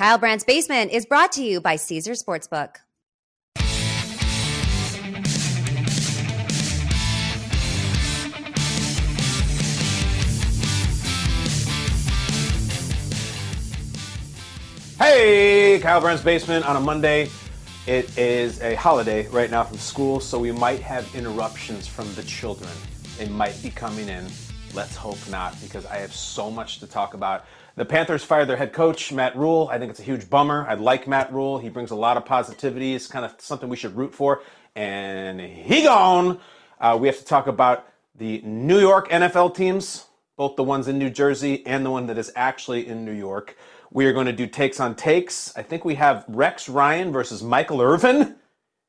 Kyle Brandt's Basement is brought to you by Caesars Sportsbook. Hey, Kyle Brandt's Basement on a Monday. It is a holiday right now from school, so we might have interruptions from the children. They might be coming in. Let's hope not, because I have so much to talk about. The Panthers fired their head coach, Matt Rhule. I think it's a huge bummer. I like Matt Rhule. He brings a lot of positivity. It's kind of something we should root for. And he gone. Uh, we have to talk about the New York NFL teams, both the ones in New Jersey and the one that is actually in New York. We are going to do takes on takes. I think we have Rex Ryan versus Michael Irvin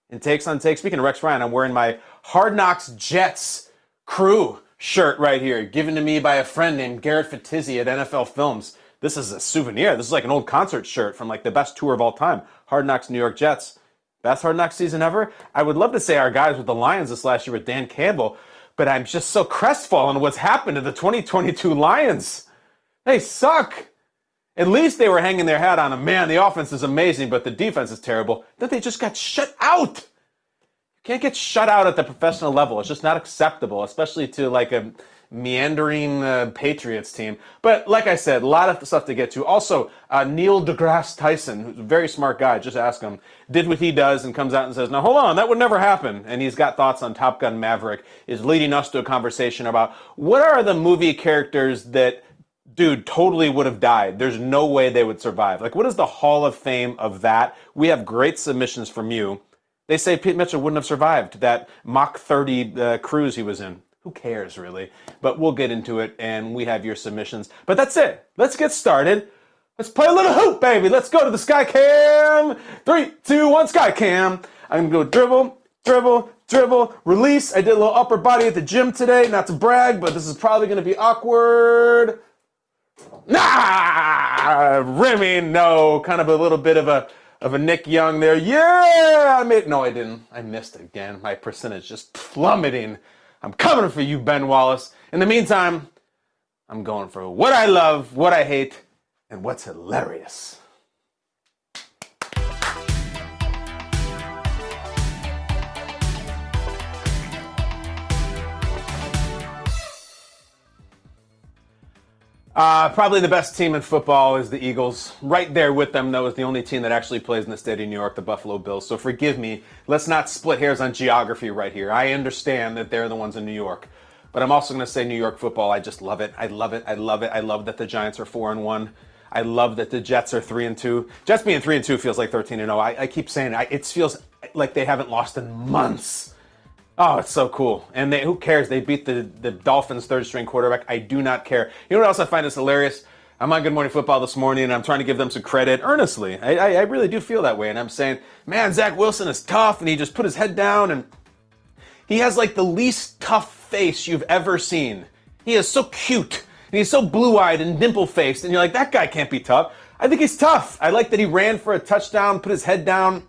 in takes on takes. Speaking of Rex Ryan, I'm wearing my Hard Knocks Jets crew shirt right here, given to me by a friend named Garrett Fatizzi at NFL Films. This is a souvenir. This is like an old concert shirt from like the best tour of all time. Hard Knocks New York Jets. Best Hard Knocks season ever. I would love to say our guys with the Lions this last year with Dan Campbell, but I'm just so crestfallen what's happened to the 2022 Lions. They suck. At least they were hanging their hat on them. Man, the offense is amazing, but the defense is terrible. That they just got shut out. Can't get shut out at the professional level. It's just not acceptable, especially to like a meandering uh, Patriots team. But like I said, a lot of stuff to get to. Also, uh, Neil deGrasse Tyson, who's a very smart guy, just ask him, did what he does and comes out and says, now hold on, that would never happen. And he's got thoughts on Top Gun Maverick, is leading us to a conversation about what are the movie characters that dude totally would have died. There's no way they would survive. Like, what is the Hall of Fame of that? We have great submissions from you. They say Pete Mitchell wouldn't have survived that Mach 30 uh, cruise he was in. Who cares, really? But we'll get into it, and we have your submissions. But that's it. Let's get started. Let's play a little hoop, baby. Let's go to the Sky Cam. Three, two, one, Sky Cam. I'm gonna go dribble, dribble, dribble, release. I did a little upper body at the gym today. Not to brag, but this is probably gonna be awkward. Nah, rimming, no, kind of a little bit of a of a Nick Young there. Yeah, I made. No, I didn't. I missed again. My percentage just plummeting. I'm coming for you, Ben Wallace. In the meantime, I'm going for what I love, what I hate, and what's hilarious. Uh, probably the best team in football is the Eagles. Right there with them, though, is the only team that actually plays in the state of New York, the Buffalo Bills. So forgive me. Let's not split hairs on geography right here. I understand that they're the ones in New York. But I'm also going to say New York football. I just love it. I love it. I love it. I love that the Giants are 4 and 1. I love that the Jets are 3 and 2. Jets being 3 and 2 feels like 13 and 0. I, I keep saying it. it feels like they haven't lost in months. Oh, it's so cool. And they, who cares? They beat the, the Dolphins' third string quarterback. I do not care. You know what else I find is hilarious? I'm on Good Morning Football this morning and I'm trying to give them some credit earnestly. I, I, I really do feel that way. And I'm saying, man, Zach Wilson is tough and he just put his head down and he has like the least tough face you've ever seen. He is so cute and he's so blue eyed and dimple faced. And you're like, that guy can't be tough. I think he's tough. I like that he ran for a touchdown, put his head down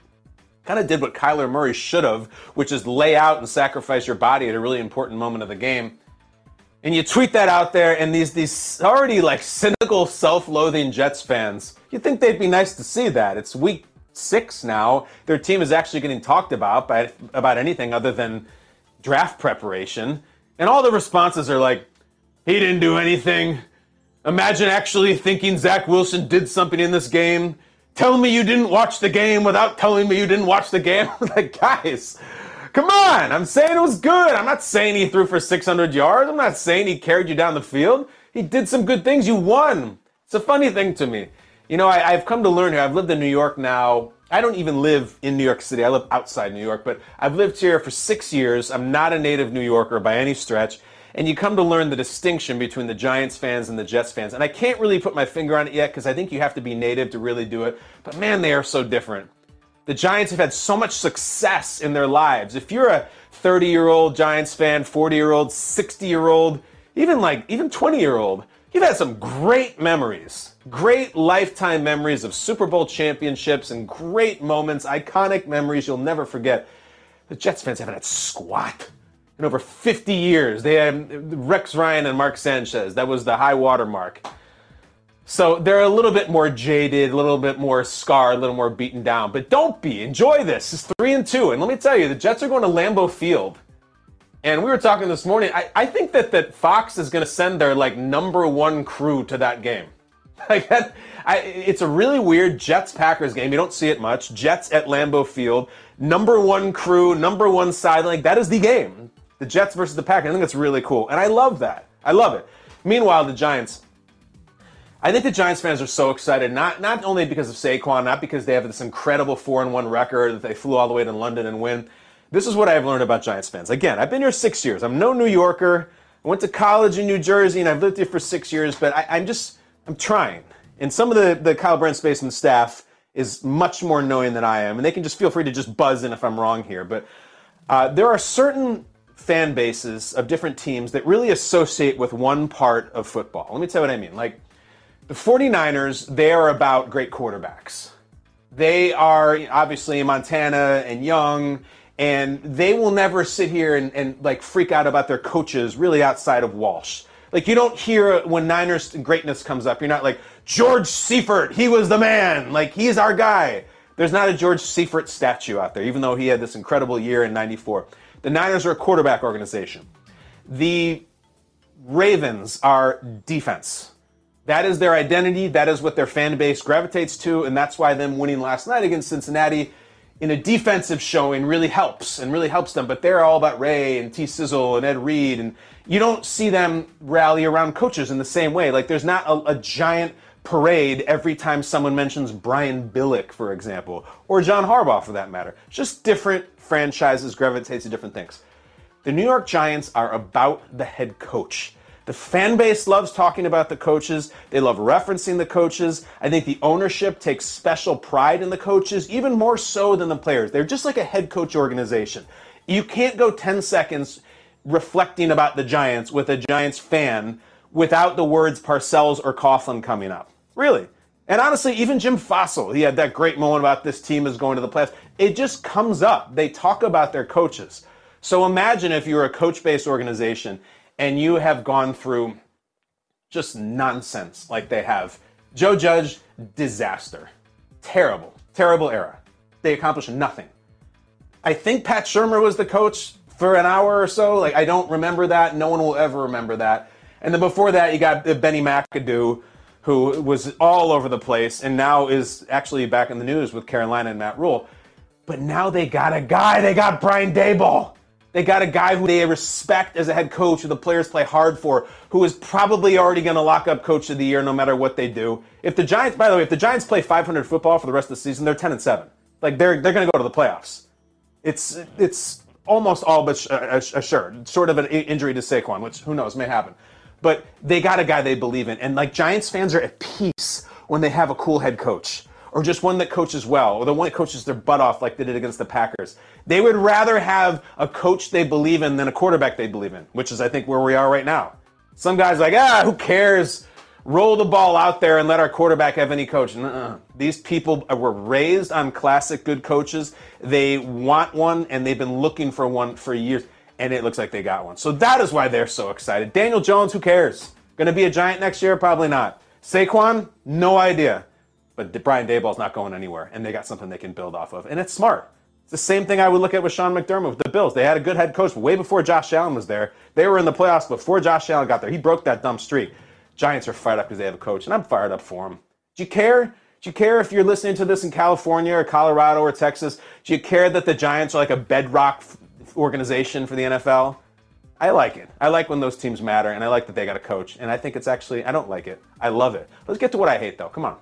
kind of did what Kyler Murray should have, which is lay out and sacrifice your body at a really important moment of the game. And you tweet that out there, and these these already like cynical, self-loathing Jets fans, you'd think they'd be nice to see that. It's week six now. Their team is actually getting talked about by about anything other than draft preparation. And all the responses are like, he didn't do anything. Imagine actually thinking Zach Wilson did something in this game telling me you didn't watch the game without telling me you didn't watch the game. like, guys, come on. I'm saying it was good. I'm not saying he threw for 600 yards. I'm not saying he carried you down the field. He did some good things. You won. It's a funny thing to me. You know, I, have come to learn here. I've lived in New York now. I don't even live in New York City. I live outside New York, but I've lived here for six years. I'm not a native New Yorker by any stretch and you come to learn the distinction between the Giants fans and the Jets fans. And I can't really put my finger on it yet because I think you have to be native to really do it. But man, they are so different. The Giants have had so much success in their lives. If you're a 30 year old Giants fan, 40 year old, 60 year old, even like even 20 year old, you've had some great memories, great lifetime memories of Super Bowl championships and great moments, iconic memories you'll never forget. The Jets fans haven't had squat in over 50 years. They had Rex Ryan and Mark Sanchez. That was the high water mark. So they're a little bit more jaded, a little bit more scarred, a little more beaten down. But don't be. Enjoy this. It's three and two. And let me tell you, the Jets are going to Lambeau Field. And we were talking this morning. I, I think that, that Fox is going to send their like number one crew to that game. Like that, I, it's a really weird Jets Packers game. You don't see it much. Jets at Lambeau Field, number one crew, number one side. Like that is the game. The Jets versus the Packers. I think that's really cool, and I love that. I love it. Meanwhile, the Giants. I think the Giants fans are so excited, not not only because of Saquon, not because they have this incredible four and one record that they flew all the way to London and win. This is what I've learned about Giants fans. Again, I've been here six years. I'm no New Yorker. I went to college in New Jersey and I've lived here for six years, but I, I'm just I'm trying. And some of the, the Kyle Brandt's basement staff is much more knowing than I am, and they can just feel free to just buzz in if I'm wrong here. But uh, there are certain fan bases of different teams that really associate with one part of football. Let me tell you what I mean. Like the 49ers, they are about great quarterbacks. They are obviously Montana and Young, and they will never sit here and, and like freak out about their coaches really outside of Walsh. Like you don't hear when Niners greatness comes up. You're not like George Seifert. He was the man. Like he's our guy. There's not a George Seifert statue out there, even though he had this incredible year in '94. The Niners are a quarterback organization. The Ravens are defense. That is their identity. That is what their fan base gravitates to, and that's why them winning last night against Cincinnati in a defensive showing really helps and really helps them. But they're all about Ray and T Sizzle and Ed Reed and you don't see them rally around coaches in the same way. Like there's not a, a giant parade every time someone mentions Brian Billick, for example, or John Harbaugh for that matter. Just different franchises gravitate to different things. The New York Giants are about the head coach. The fan base loves talking about the coaches. They love referencing the coaches. I think the ownership takes special pride in the coaches, even more so than the players. They're just like a head coach organization. You can't go 10 seconds reflecting about the Giants with a Giants fan without the words Parcells or Coughlin coming up. Really. And honestly, even Jim Fassel, he had that great moment about this team is going to the playoffs. It just comes up. They talk about their coaches. So imagine if you're a coach based organization and you have gone through just nonsense like they have. Joe Judge, disaster. Terrible, terrible era. They accomplished nothing. I think Pat Shurmur was the coach for an hour or so. Like I don't remember that. No one will ever remember that. And then before that, you got Benny McAdoo, who was all over the place and now is actually back in the news with Carolina and Matt Rhule. But now they got a guy. They got Brian Daboll. They got a guy who they respect as a head coach, who the players play hard for, who is probably already going to lock up coach of the year no matter what they do. If the Giants, by the way, if the Giants play 500 football for the rest of the season, they're 10 and 7. Like they're they're going to go to the playoffs. It's it's almost all but uh, uh, assured. Sort of an injury to Saquon, which who knows may happen. But they got a guy they believe in, and like Giants fans are at peace when they have a cool head coach, or just one that coaches well, or the one that coaches their butt off like they did against the Packers. They would rather have a coach they believe in than a quarterback they believe in, which is I think where we are right now. Some guys like ah, who cares? roll the ball out there and let our quarterback have any coach. Nuh-uh. These people were raised on classic good coaches. They want one, and they've been looking for one for years, and it looks like they got one. So that is why they're so excited. Daniel Jones, who cares? Going to be a giant next year? Probably not. Saquon, no idea. But Brian Daboll's not going anywhere, and they got something they can build off of, and it's smart. It's the same thing I would look at with Sean McDermott with the Bills. They had a good head coach way before Josh Allen was there. They were in the playoffs before Josh Allen got there. He broke that dumb streak. Giants are fired up because they have a coach, and I'm fired up for them. Do you care? Do you care if you're listening to this in California or Colorado or Texas? Do you care that the Giants are like a bedrock organization for the NFL? I like it. I like when those teams matter, and I like that they got a coach. And I think it's actually, I don't like it. I love it. Let's get to what I hate, though. Come on.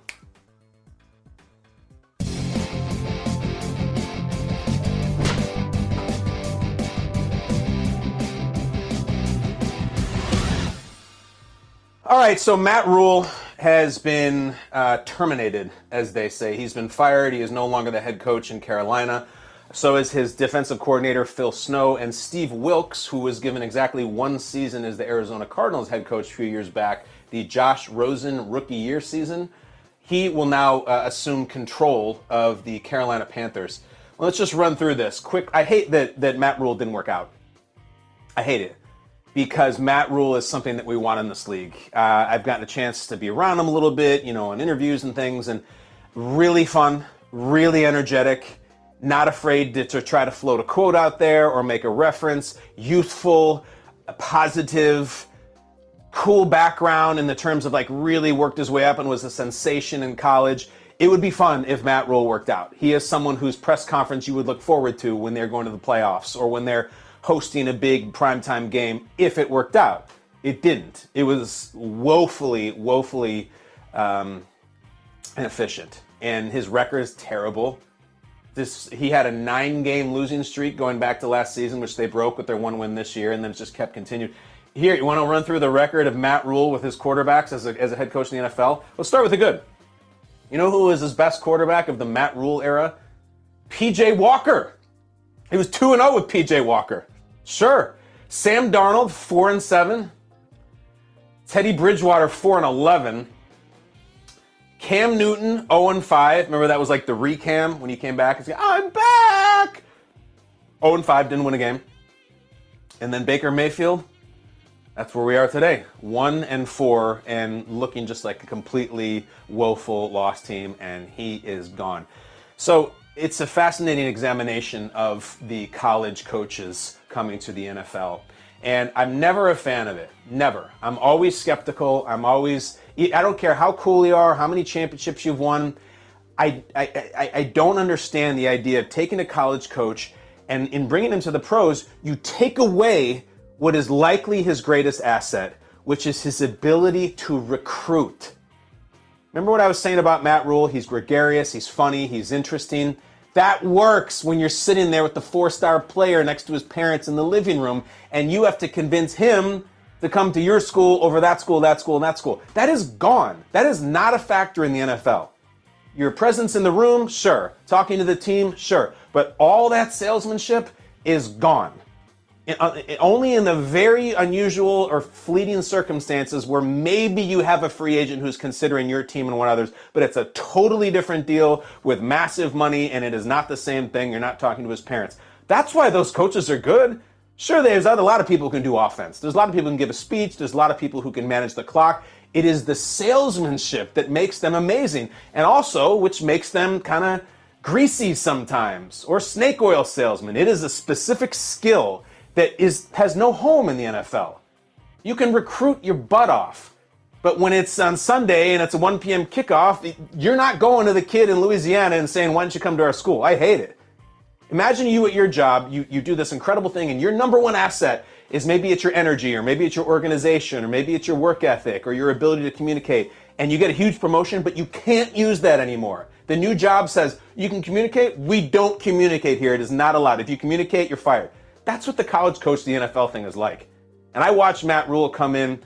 All right, so Matt Rhule has been uh, terminated, as they say. He's been fired. He is no longer the head coach in Carolina. So is his defensive coordinator, Phil Snow, and Steve Wilks, who was given exactly one season as the Arizona Cardinals head coach a few years back, the Josh Rosen rookie year season. He will now uh, assume control of the Carolina Panthers. Well, let's just run through this quick. I hate that, that Matt Rhule didn't work out. I hate it because Matt Rhule is something that we want in this league. Uh, I've gotten a chance to be around him a little bit, you know, in interviews and things, and really fun, really energetic, not afraid to, to try to float a quote out there or make a reference, youthful, positive, cool background in the terms of like really worked his way up and was a sensation in college. It would be fun if Matt Rhule worked out. He is someone whose press conference you would look forward to when they're going to the playoffs or when they're hosting a big primetime game if it worked out. It didn't. It was woefully, woefully um, inefficient. And his record is terrible. This he had a nine-game losing streak going back to last season, which they broke with their one win this year, and then just kept continued. Here, you want to run through the record of Matt Rhule with his quarterbacks as a, as a head coach in the NFL? Let's start with the good. You know who was his best quarterback of the Matt Rhule era? PJ Walker. He was 2 0 with PJ Walker. Sure. Sam Darnold, 4 and 7. Teddy Bridgewater, 4 and 11. Cam Newton, 0 and 5. Remember that was like the recam when he came back and said, I'm back. 0 and 5, didn't win a game. And then Baker Mayfield, that's where we are today. 1 and 4 and looking just like a completely woeful lost team and he is gone. So, it's a fascinating examination of the college coaches coming to the NFL. And I'm never a fan of it. Never. I'm always skeptical. I'm always, I don't care how cool you are, how many championships you've won. I, I, I, I don't understand the idea of taking a college coach and in bringing him to the pros, you take away what is likely his greatest asset, which is his ability to recruit. Remember what I was saying about Matt Rhule? He's gregarious, he's funny, he's interesting. That works when you're sitting there with the four star player next to his parents in the living room and you have to convince him to come to your school over that school, that school, and that school. That is gone. That is not a factor in the NFL. Your presence in the room, sure. Talking to the team, sure. But all that salesmanship is gone. Uh, only in the very unusual or fleeting circumstances where maybe you have a free agent who's considering your team and one others, but it's a totally different deal with massive money and it is not the same thing. You're not talking to his parents. That's why those coaches are good. Sure, there's a lot of people who can do offense. There's a lot of people who can give a speech. There's a lot of people who can manage the clock. It is the salesmanship that makes them amazing and also which makes them kind of greasy sometimes or snake oil salesman. It is a specific skill that is has no home in the NFL. You can recruit your butt off, but when it's on Sunday and it's a 1 p.m. kickoff, you're not going to the kid in Louisiana and saying, "Why don't you come to our school?" I hate it. Imagine you at your job, you, you do this incredible thing, and your number one asset is maybe it's your energy, or maybe it's your organization, or maybe it's your work ethic, or your ability to communicate, and you get a huge promotion, but you can't use that anymore. The new job says you can communicate. We don't communicate here. It is not allowed. If you communicate, you're fired. That's what the college coach the NFL thing is like. And I watched Matt Rhule come in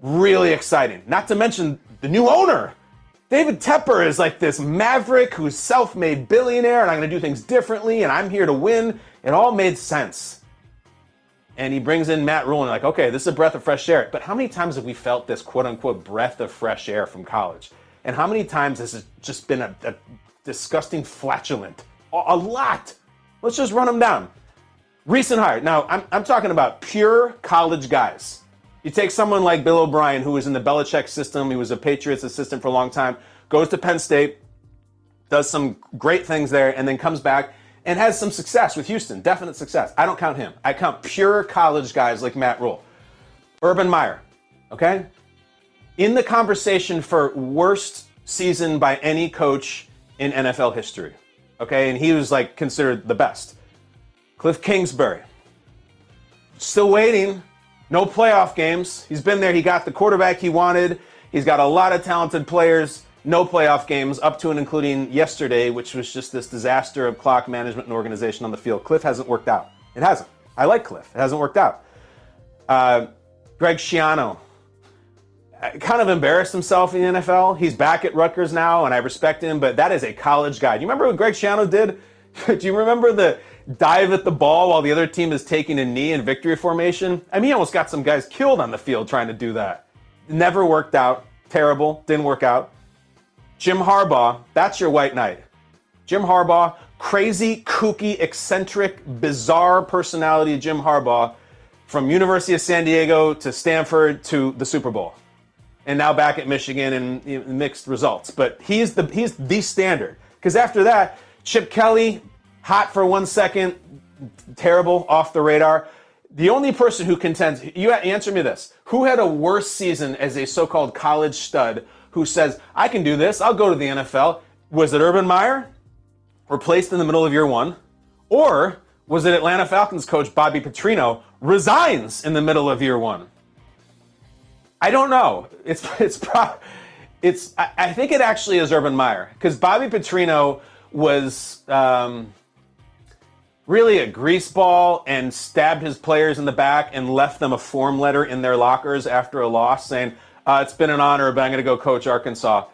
really exciting. Not to mention the new owner. David Tepper is like this maverick who's self made billionaire, and I'm going to do things differently, and I'm here to win. It all made sense. And he brings in Matt Rhule and like, okay, this is a breath of fresh air. But how many times have we felt this quote unquote breath of fresh air from college? And how many times has it just been a, a disgusting flatulent? A, a lot. Let's just run them down. Recent hire. Now, I'm, I'm talking about pure college guys. You take someone like Bill O'Brien, who was in the Belichick system, he was a Patriots assistant for a long time, goes to Penn State, does some great things there, and then comes back and has some success with Houston. Definite success. I don't count him. I count pure college guys like Matt Rhule. Urban Meyer, okay? In the conversation for worst season by any coach in NFL history, okay? And he was like considered the best. Cliff Kingsbury. Still waiting. No playoff games. He's been there. He got the quarterback he wanted. He's got a lot of talented players. No playoff games, up to and including yesterday, which was just this disaster of clock management and organization on the field. Cliff hasn't worked out. It hasn't. I like Cliff. It hasn't worked out. Uh, Greg Schiano uh, kind of embarrassed himself in the NFL. He's back at Rutgers now, and I respect him, but that is a college guy. Do you remember what Greg Schiano did? Do you remember the dive at the ball while the other team is taking a knee in victory formation. I mean, he almost got some guys killed on the field trying to do that. Never worked out. Terrible. Didn't work out. Jim Harbaugh, that's your white knight. Jim Harbaugh, crazy, kooky, eccentric, bizarre personality Jim Harbaugh from University of San Diego to Stanford to the Super Bowl, and now back at Michigan and mixed results. But he's the he's the standard because after that, Chip Kelly, hot for one second, terrible off the radar. The only person who contends, you answer me this: Who had a worse season as a so-called college stud who says, "I can do this. I'll go to the NFL"? Was it Urban Meyer, replaced in the middle of year one, or was it Atlanta Falcons coach Bobby Petrino resigns in the middle of year one? I don't know. It's it's pro, it's I, I think it actually is Urban Meyer because Bobby Petrino was um, really a greaseball and stabbed his players in the back and left them a form letter in their lockers after a loss saying, uh, "It's been an honor, but I'm going to go coach Arkansas."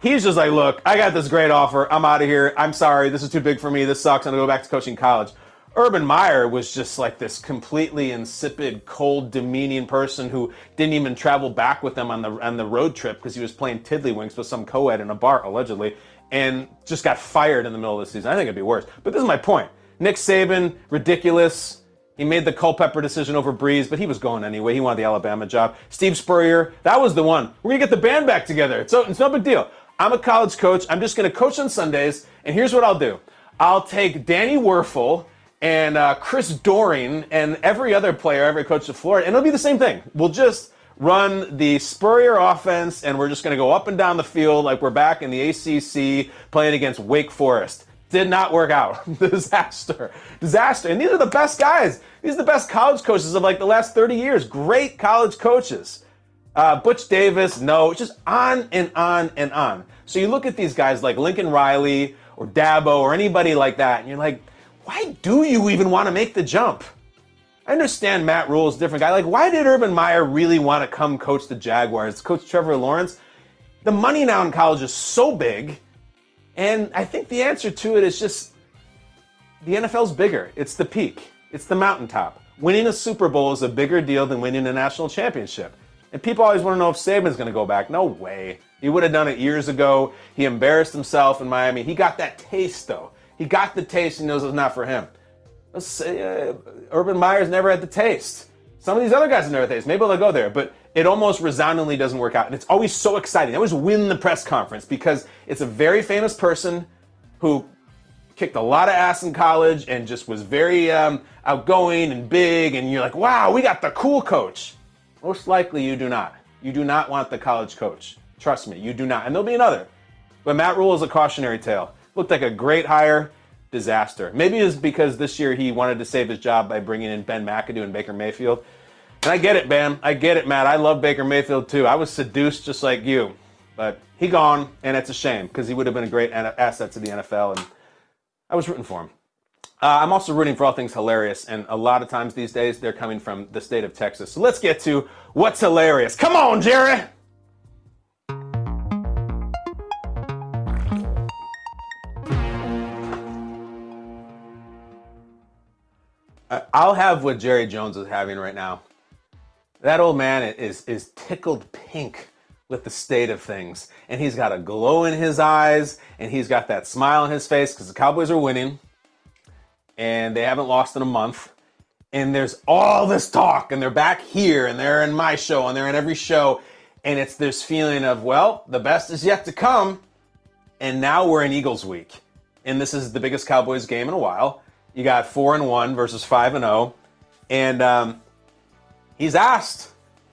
He's just like, "Look, I got this great offer. I'm out of here. I'm sorry. This is too big for me. This sucks. I'm going to go back to coaching college." Urban Meyer was just like this completely insipid, cold, demeaning person who didn't even travel back with them on the on the road trip because he was playing tiddlywinks with some co-ed in a bar allegedly, and just got fired in the middle of the season. I think it'd be worse. But this is my point. Nick Saban, ridiculous. He made the Culpepper decision over Brees, but he was going anyway. He wanted the Alabama job. Steve Spurrier, that was the one. We're gonna get the band back together. It's, it's no big deal. I'm a college coach. I'm just gonna coach on Sundays, and here's what I'll do. I'll take Danny Wuerffel and uh, Chris Doering and every other player ever coached at Florida, and it'll be the same thing. We'll just run the Spurrier offense, and we're just going to go up and down the field like we're back in the ACC playing against Wake Forest. Did not work out. Disaster. Disaster. And these are the best guys. These are the best college coaches of like the last 30 years. Great college coaches. Uh, Butch Davis, no, just on and on and on. So you look at these guys like Lincoln Riley or Dabo or anybody like that, and you're like, why do you even want to make the jump? I understand Matt Rhule is different guy. Like, why did Urban Meyer really want to come coach the Jaguars, coach Trevor Lawrence? The money now in college is so big. And I think the answer to it is just the NFL's bigger. It's the peak, it's the mountaintop. Winning a Super Bowl is a bigger deal than winning a national championship. And people always want to know if Saban's going to go back. No way. He would have done it years ago. He embarrassed himself in Miami. He got that taste, though. He got the taste and knows it's not for him. Let's say, uh, Urban Meyer's never had the taste. Some of these other guys in never had the taste. Maybe they'll go there, but it almost resoundingly doesn't work out. And it's always so exciting. They always win the press conference because it's a very famous person who kicked a lot of ass in college and just was very um, outgoing and big. And you're like, wow, we got the cool coach. Most likely you do not. You do not want the college coach. Trust me, you do not. And there'll be another. But Matt Rhule is a cautionary tale. Looked like a great hire. Disaster. Maybe it's because this year he wanted to save his job by bringing in Ben McAdoo and Baker Mayfield. And I get it, Ben. I get it, Matt. I love Baker Mayfield too. I was seduced just like you. But he gone, and it's a shame because he would have been a great asset to the NFL, and I was rooting for him. Uh, I'm also rooting for all things hilarious, and a lot of times these days they're coming from the state of Texas. So let's get to what's hilarious. Come on, Jerry! I'll have what Jerry Jones is having right now. That old man is is tickled pink with the state of things, and he's got a glow in his eyes, and he's got that smile on his face because the Cowboys are winning, and they haven't lost in a month. And there's all this talk, and they're back here, and they're in my show, and they're in every show, and it's this feeling of well, the best is yet to come, and now we're in Eagles week, and this is the biggest Cowboys game in a while you got four and one versus five and zero, oh. and um, he's asked.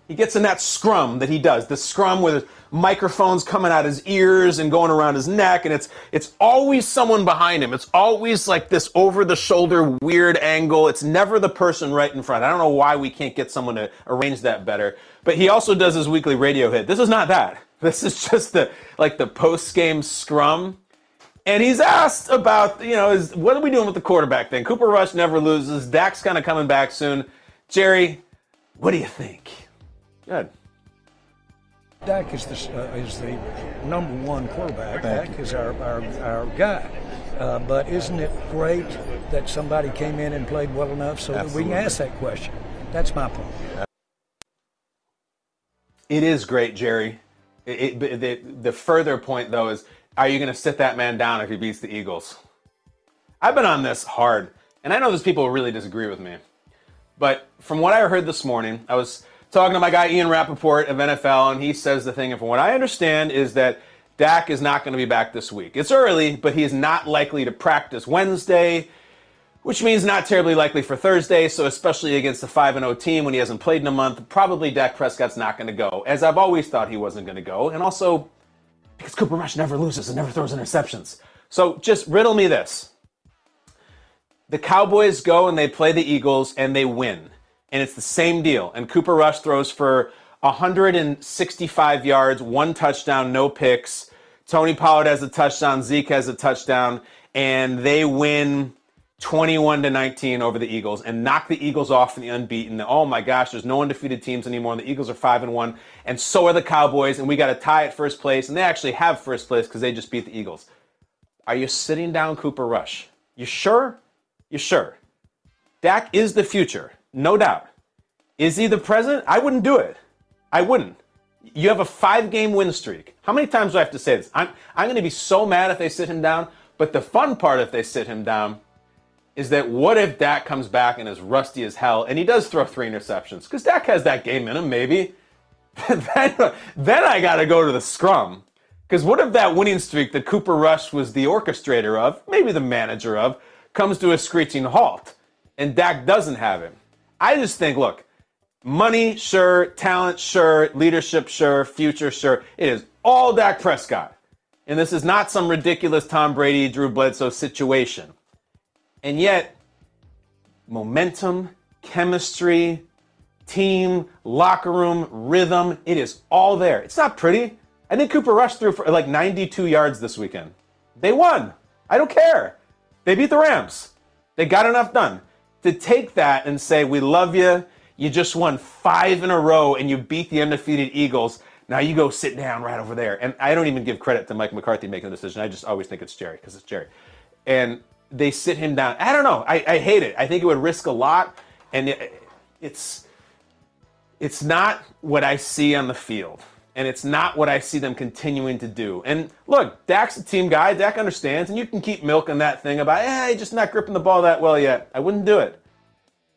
He gets in that scrum that he does, the scrum with microphones coming out his ears and going around his neck, and it's it's always someone behind him. It's always like this over the shoulder weird angle. It's never the person right in front. I don't know why we can't get someone to arrange that better. But he also does his weekly radio hit. This is not that. This is just the like the post game scrum and he's asked about, you know, is, what are we doing with the quarterback thing? Cooper Rush never loses. Dak's kind of coming back soon. Jerry, what do you think? Good. Dak is the, uh, is the number one quarterback. Dak is our, our, our guy. Uh, but isn't it great that somebody came in and played well enough so Absolutely. that we can ask that question? That's my point. It is great, Jerry. It, it, the, the further point, though, is are you going to sit that man down if he beats the Eagles? I've been on this hard, and I know there's people who really disagree with me. But from what I heard this morning, I was talking to my guy Ian Rapoport of NFL, and he says the thing, and from what I understand, is that Dak is not going to be back this week. It's early, but he is not likely to practice Wednesday, which means not terribly likely for Thursday. So, especially against the 5 0 team when he hasn't played in a month, probably Dak Prescott's not going to go, as I've always thought he wasn't going to go. And also, because Cooper Rush never loses and never throws interceptions. So, just riddle me this. The Cowboys go and they play the Eagles and they win. And it's the same deal. And Cooper Rush throws for 165 yards, one touchdown, no picks. Tony Pollard has a touchdown, Zeke has a touchdown, and they win 21 to 19 over the Eagles and knock the Eagles off in the unbeaten. Oh my gosh, there's no undefeated teams anymore. And the Eagles are 5 and 1, and so are the Cowboys, and we got a tie at first place, and they actually have first place because they just beat the Eagles. Are you sitting down Cooper Rush? You sure? You sure? Dak is the future, no doubt. Is he the present? I wouldn't do it. I wouldn't. You have a five game win streak. How many times do I have to say this? I'm, I'm going to be so mad if they sit him down. But the fun part, if they sit him down, is that what if Dak comes back and is rusty as hell and he does throw three interceptions? Because Dak has that game in him, maybe. then, then I got to go to the scrum. Because what if that winning streak that Cooper Rush was the orchestrator of, maybe the manager of, comes to a screeching halt and Dak doesn't have him? I just think, look, Money, sure. Talent, sure. Leadership, sure. Future, sure. It is all Dak Prescott. And this is not some ridiculous Tom Brady, Drew Bledsoe situation. And yet, momentum, chemistry, team, locker room, rhythm, it is all there. It's not pretty. I think Cooper Rush threw for like 92 yards this weekend. They won. I don't care. They beat the Rams. They got enough done. To take that and say, we love you, you just won five in a row and you beat the undefeated Eagles. Now you go sit down right over there. And I don't even give credit to Mike McCarthy making the decision. I just always think it's Jerry because it's Jerry. And they sit him down. I don't know. I, I hate it. I think it would risk a lot. And it, it's it's not what I see on the field. And it's not what I see them continuing to do. And look, Dak's a team guy. Dak understands. And you can keep milking that thing about, hey, just not gripping the ball that well yet. I wouldn't do it.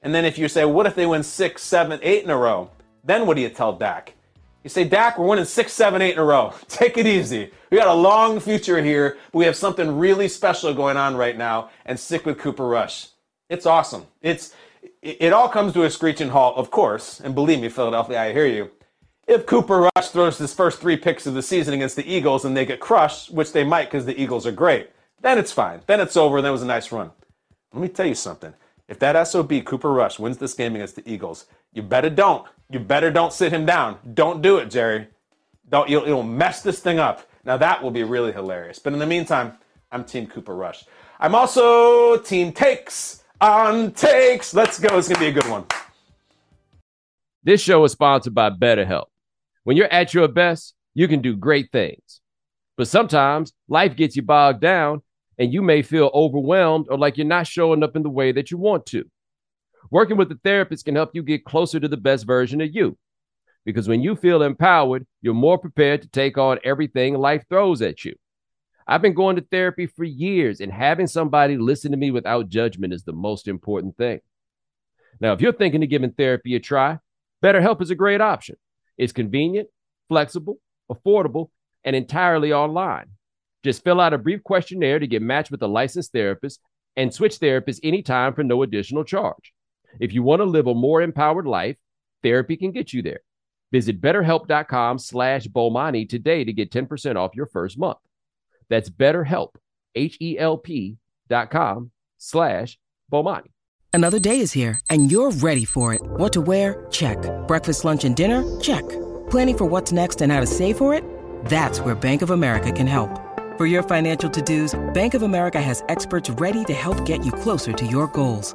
And then if you say, what if they win six, seven, eight in a row? Then what do you tell Dak? You say, Dak, we're winning six, seven, eight in a row. Take it easy. We got a long future here, but we have something really special going on right now, and stick with Cooper Rush. It's awesome. It's it all comes to a screeching halt, of course, and believe me, Philadelphia, I hear you. If Cooper Rush throws his first three picks of the season against the Eagles and they get crushed, which they might because the Eagles are great, then it's fine. Then it's over. And that was a nice run. Let me tell you something. If that SOB, Cooper Rush, wins this game against the Eagles, you better don't. You better don't sit him down. Don't do it, Jerry. Don't. You'll, it'll mess this thing up. Now that will be really hilarious. But in the meantime, I'm Team Cooper Rush. I'm also Team Takes on Takes. Let's go. It's gonna be a good one. This show is sponsored by BetterHelp. When you're at your best, you can do great things. But sometimes life gets you bogged down and you may feel overwhelmed or like you're not showing up in the way that you want to. Working with a therapist can help you get closer to the best version of you. Because when you feel empowered, you're more prepared to take on everything life throws at you. I've been going to therapy for years, and having somebody listen to me without judgment is the most important thing. Now, if you're thinking of giving therapy a try, BetterHelp is a great option. It's convenient, flexible, affordable, and entirely online. Just fill out a brief questionnaire to get matched with a licensed therapist and switch therapists anytime for no additional charge. If you want to live a more empowered life, therapy can get you there. Visit betterhelp.com slash Bomani today to get 10% off your first month. That's betterhelp, H-E-L-P dot com slash Bomani. Another day is here and you're ready for it. What to wear? Check. Breakfast, lunch, and dinner? Check. Planning for what's next and how to save for it? That's where Bank of America can help. For your financial to-dos, Bank of America has experts ready to help get you closer to your goals.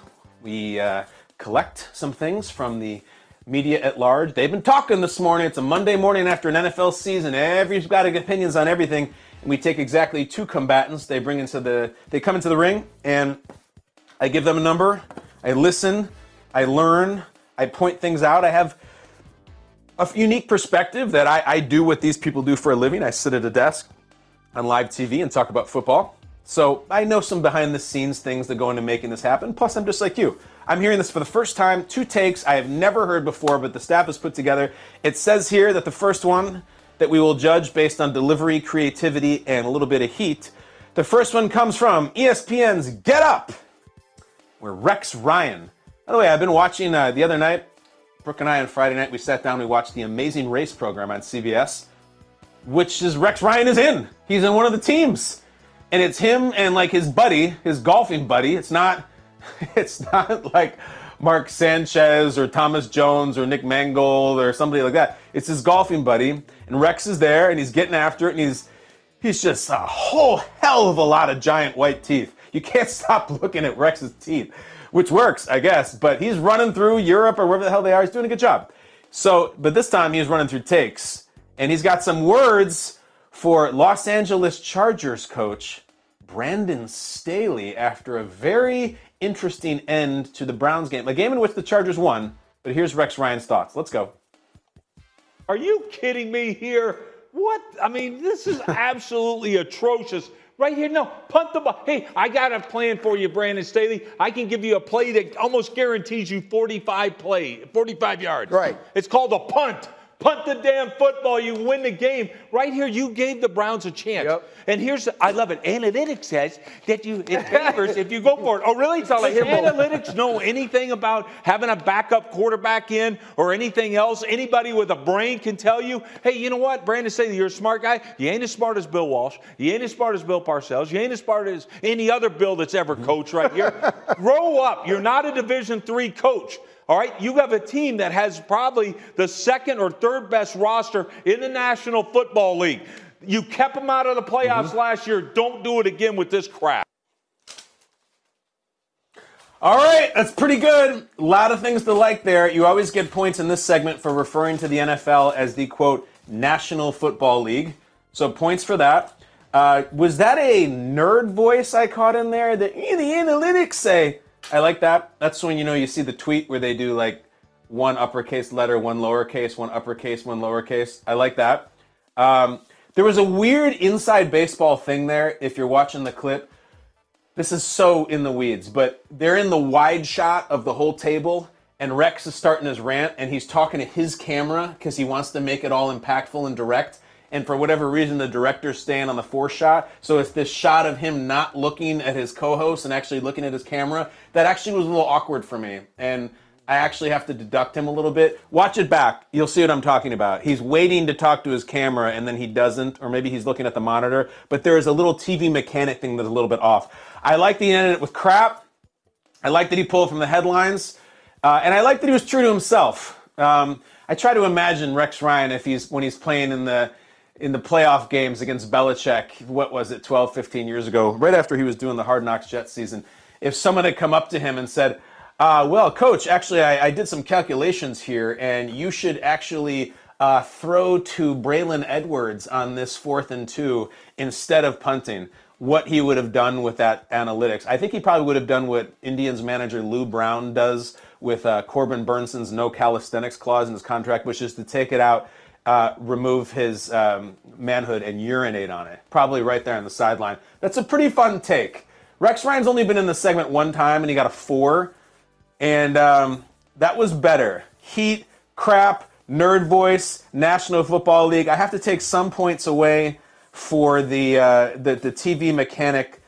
We uh, collect some things from the media at large. They've been talking this morning. It's a Monday morning after an NFL season. Everybody's got opinions on everything. And we take exactly two combatants. They bring into the they come into the ring and I give them a number. I listen, I learn, I point things out. I have a unique perspective that I, I do what these people do for a living. I sit at a desk on live TV and talk about football. So I know some behind the scenes things that go into making this happen. Plus, I'm just like you. I'm hearing this for the first time, two takes I have never heard before, but the staff has put together. It says here that the first one that we will judge based on delivery, creativity, and a little bit of heat. The first one comes from ESPN's Get Up, where Rex Ryan. By the way, I've been watching uh, the other night. Brooke and I on Friday night we sat down. We watched the Amazing Race program on CBS, which is Rex Ryan is in. He's in one of the teams, and it's him and like his buddy, his golfing buddy. It's not It's not like Mark Sanchez or Thomas Jones or Nick Mangold or somebody like that. It's his golfing buddy, and Rex is there, and he's getting after it, and he's he's just a whole hell of a lot of giant white teeth. You can't stop looking at Rex's teeth, which works, I guess. But he's running through Europe or wherever the hell they are. He's doing a good job. So, but this time he's running through takes, and he's got some words for Los Angeles Chargers coach Brandon Staley after a very interesting end to the Browns game, a game in which the Chargers won. But here's Rex Ryan's thoughts. Let's go. Are you kidding me here? What? I mean, this is absolutely atrocious. Right here, no, punt the ball. Hey, I got a plan for you, Brandon Staley. I can give you a play that almost guarantees you 45 play, 45 yards. Right. It's called a punt. Punt the damn football. You win the game. Right here, you gave the Browns a chance. Yep. And here's, I love it. Analytics says that you, it favors if you go for it. Oh, really? Like Does analytics know anything about having a backup quarterback in or anything else? Anybody with a brain can tell you, hey, you know what? Brandon say you're a smart guy. You ain't as smart as Bill Walsh. You ain't as smart as Bill Parcells. You ain't as smart as any other Bill that's ever coached right here. Grow up. You're not a Division three coach. All right, you have a team that has probably the second or third best roster in the National Football League. You kept them out of the playoffs Mm-hmm. last year. Don't do it again with this crap. All right, that's pretty good. A lot of things to like there. You always get points in this segment for referring to the NFL as the quote National Football League. So points for that. Uh, was that a nerd voice I caught in there? The, eh, the analytics say. I like that. That's when you know you see the tweet where they do like one uppercase letter, one lowercase, one uppercase, one lowercase. I like that. Um, there was a weird inside baseball thing there. If you're watching the clip, this is so in the weeds, but they're in the wide shot of the whole table, and Rex is starting his rant, and he's talking to his camera because he wants to make it all impactful and direct. And for whatever reason, the director's staying on the four shot. So it's this shot of him not looking at his co host and actually looking at his camera. That actually was a little awkward for me. And I actually have to deduct him a little bit. Watch it back. You'll see what I'm talking about. He's waiting to talk to his camera and then he doesn't, or maybe he's looking at the monitor. But there is a little TV mechanic thing that's a little bit off. I like the end of it with crap. I like that he pulled from the headlines. Uh, and I like that he was true to himself. Um, I try to imagine Rex Ryan if he's when he's playing in the in the playoff games against Belichick, what was it, 12, 15 years ago, right after he was doing the Hard Knocks Jets season, if someone had come up to him and said, uh, well, coach, actually, I, I did some calculations here, and you should actually uh, throw to Braylon Edwards on this fourth and two instead of punting. What he would have done with that analytics. I think he probably would have done what Indians manager Lou Brown does with uh, Corbin Bernsen's no calisthenics clause in his contract, which is to take it out uh, remove his um, manhood and urinate on it. Probably right there on the sideline. That's a pretty fun take. Rex Ryan's only been in the segment one time and he got a four, and um, that was better. Heat, crap, nerd voice, National Football League. I have to take some points away for the uh, the, the TV mechanic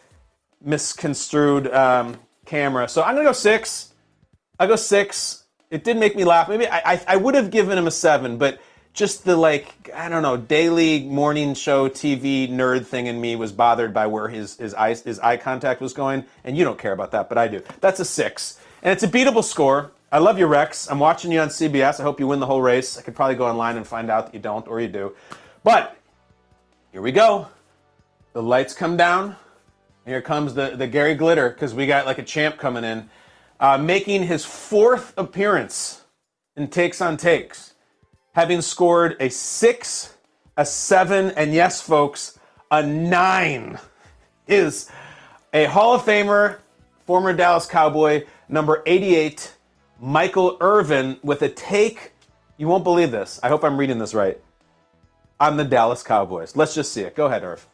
misconstrued um, camera. So I'm gonna go six. I go six. It did make me laugh. Maybe I, I, I would have given him a seven, but just the like I don't know daily morning show TV nerd thing in me was bothered by where his his eye his eye contact was going, and you don't care about that, but I do. That's a six, and it's a beatable score. I love you, Rex. I'm watching you on CBS. I hope you win the whole race. I could probably go online and find out that you don't, or you do. But here we go. The lights come down. Here comes the the Gary Glitter because we got like a champ coming in. uh, making his fourth appearance in Takes on Takes, having scored a six, a seven, and yes, folks, a nine, is a Hall of Famer, former Dallas Cowboy, number 88, Michael Irvin, with a take. You won't believe this. I hope I'm reading this right. On the Dallas Cowboys. Let's just see it. Go ahead, Irv.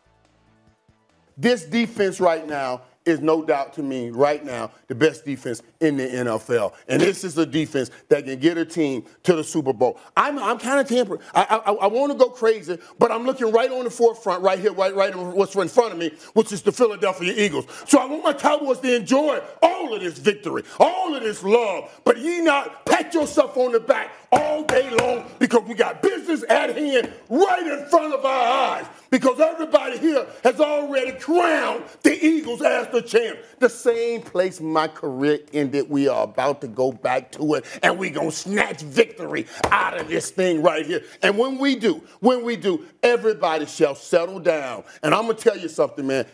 This defense right now is no doubt to me right now the best defense in the NFL. And this is a defense that can get a team to the Super Bowl. I'm, I'm kind of tempered. I, I, I want to go crazy, but I'm looking right on the forefront, right here, right, right what's in front of me, which is the Philadelphia Eagles. So I want my Cowboys to enjoy all of this victory, all of this love. But ye not pat yourself on the back all day long because we got business at hand right in front of our eyes. Because everybody here has already crowned the Eagles as the champ. The same place my career ended, we are about to go back to it, and going to snatch victory out of this thing right here. And when we do, when we do, everybody shall settle down. And I'm to tell you something, man.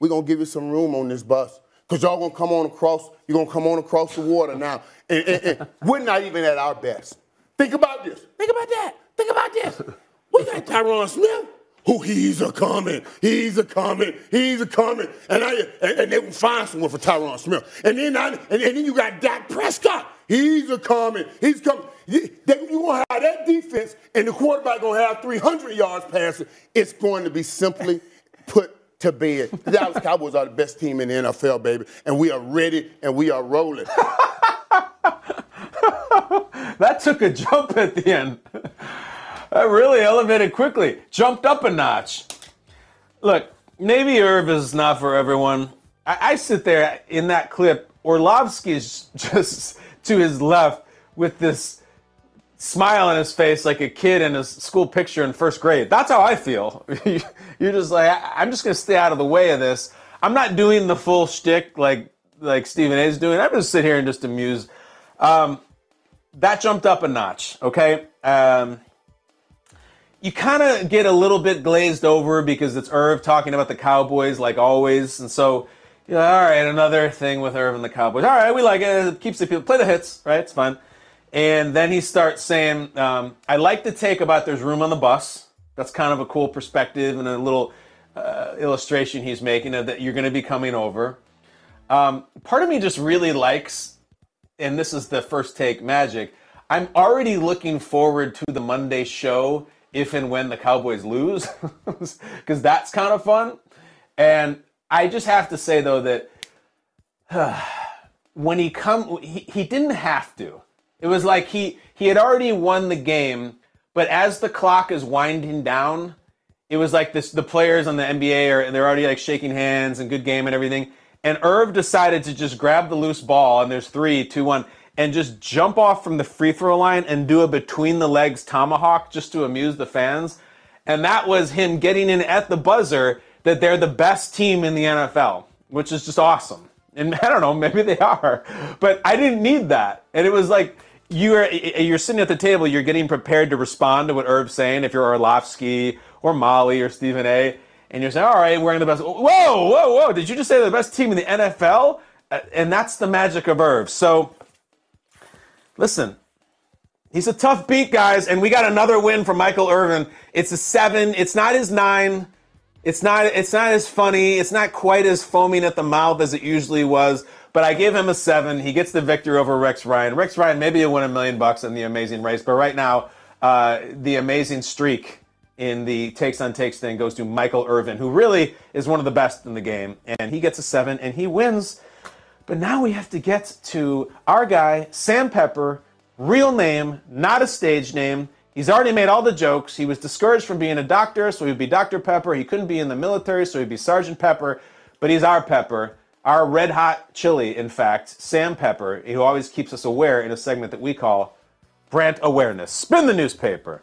We're to give you some room on this bus. Because y'all gonna come on across, you're gonna come on across the water now. And, and, and we're not even at our best. Think about this. Think about that. Think about this. We got Tyron Smith. Who he's a coming, he's a coming, he's a coming, and I and, and they will find someone for Tyron Smith, and then I, and, and then you got Dak Prescott, he's a coming, he's coming. You, you gonna have that defense, and the quarterback gonna have 300 yards passing. It's going to be simply put to bed. The Dallas Cowboys are the best team in the NFL, baby, and we are ready and we are rolling. that took a jump at the end. That really elevated quickly, jumped up a notch. Look, maybe Irv is not for everyone. I, I sit there in that clip. Orlovsky's just to his left with this smile on his face like a kid in a school picture in first grade. That's how I feel. You're just like, I'm just going to stay out of the way of this. I'm not doing the full shtick like like Stephen A. is doing. I'm just sit here and just amuse. Um, that jumped up a notch. Okay. Um, you kind of get a little bit glazed over because it's Irv talking about the Cowboys like always, and so you know, all right, another thing with Irv and the Cowboys. All right, we like it. it keeps the people play the hits, right? It's fun. And then he starts saying, um, "I like the take about there's room on the bus. That's kind of a cool perspective and a little uh, illustration he's making of that you're going to be coming over." Um, part of me just really likes, and this is the first take magic. I'm already looking forward to the Monday show if and when the Cowboys lose, because that's kind of fun. And I just have to say though that uh, when he come, he, he didn't have to. It was like he he had already won the game, but as the clock is winding down, it was like this: the players on the NBA are and they're already like shaking hands and good game and everything. And Irv decided to just grab the loose ball, and there's three, two, one and just jump off from the free throw line and do a between the legs tomahawk just to amuse the fans. And that was him getting in at the buzzer that they're the best team in the NFL, which is just awesome. And I don't know, maybe they are, but I didn't need that. And it was like you're you're sitting at the table, you're getting prepared to respond to what Irv's saying. If you're Orlovsky or Molly or Stephen A. And you're saying, all right, we're in the best. Whoa, whoa, whoa! Did you just say the best team in the NFL? Uh, and that's the magic of Irv. So Listen, he's a tough beat, guys, and we got another win from Michael Irvin. It's a seven. It's not his nine. It's not. It's not as funny. It's not quite as foaming at the mouth as it usually was. But I give him a seven. He gets the victory over Rex Ryan. Rex Ryan maybe he'll win a million bucks in the Amazing Race, but right now uh, the amazing streak in the takes on takes thing goes to Michael Irvin, who really is one of the best in the game, and he gets a seven and he wins but now we have to get to our guy, Sam Pepper, real name, not a stage name. He's already made all the jokes. He was discouraged from being a doctor, so he'd be Dr. Pepper. He couldn't be in the military, so he'd be Sergeant Pepper. But he's our Pepper, our red hot chili, in fact, Sam Pepper, who always keeps us aware in a segment that we call Brandt Awareness. Spin the newspaper.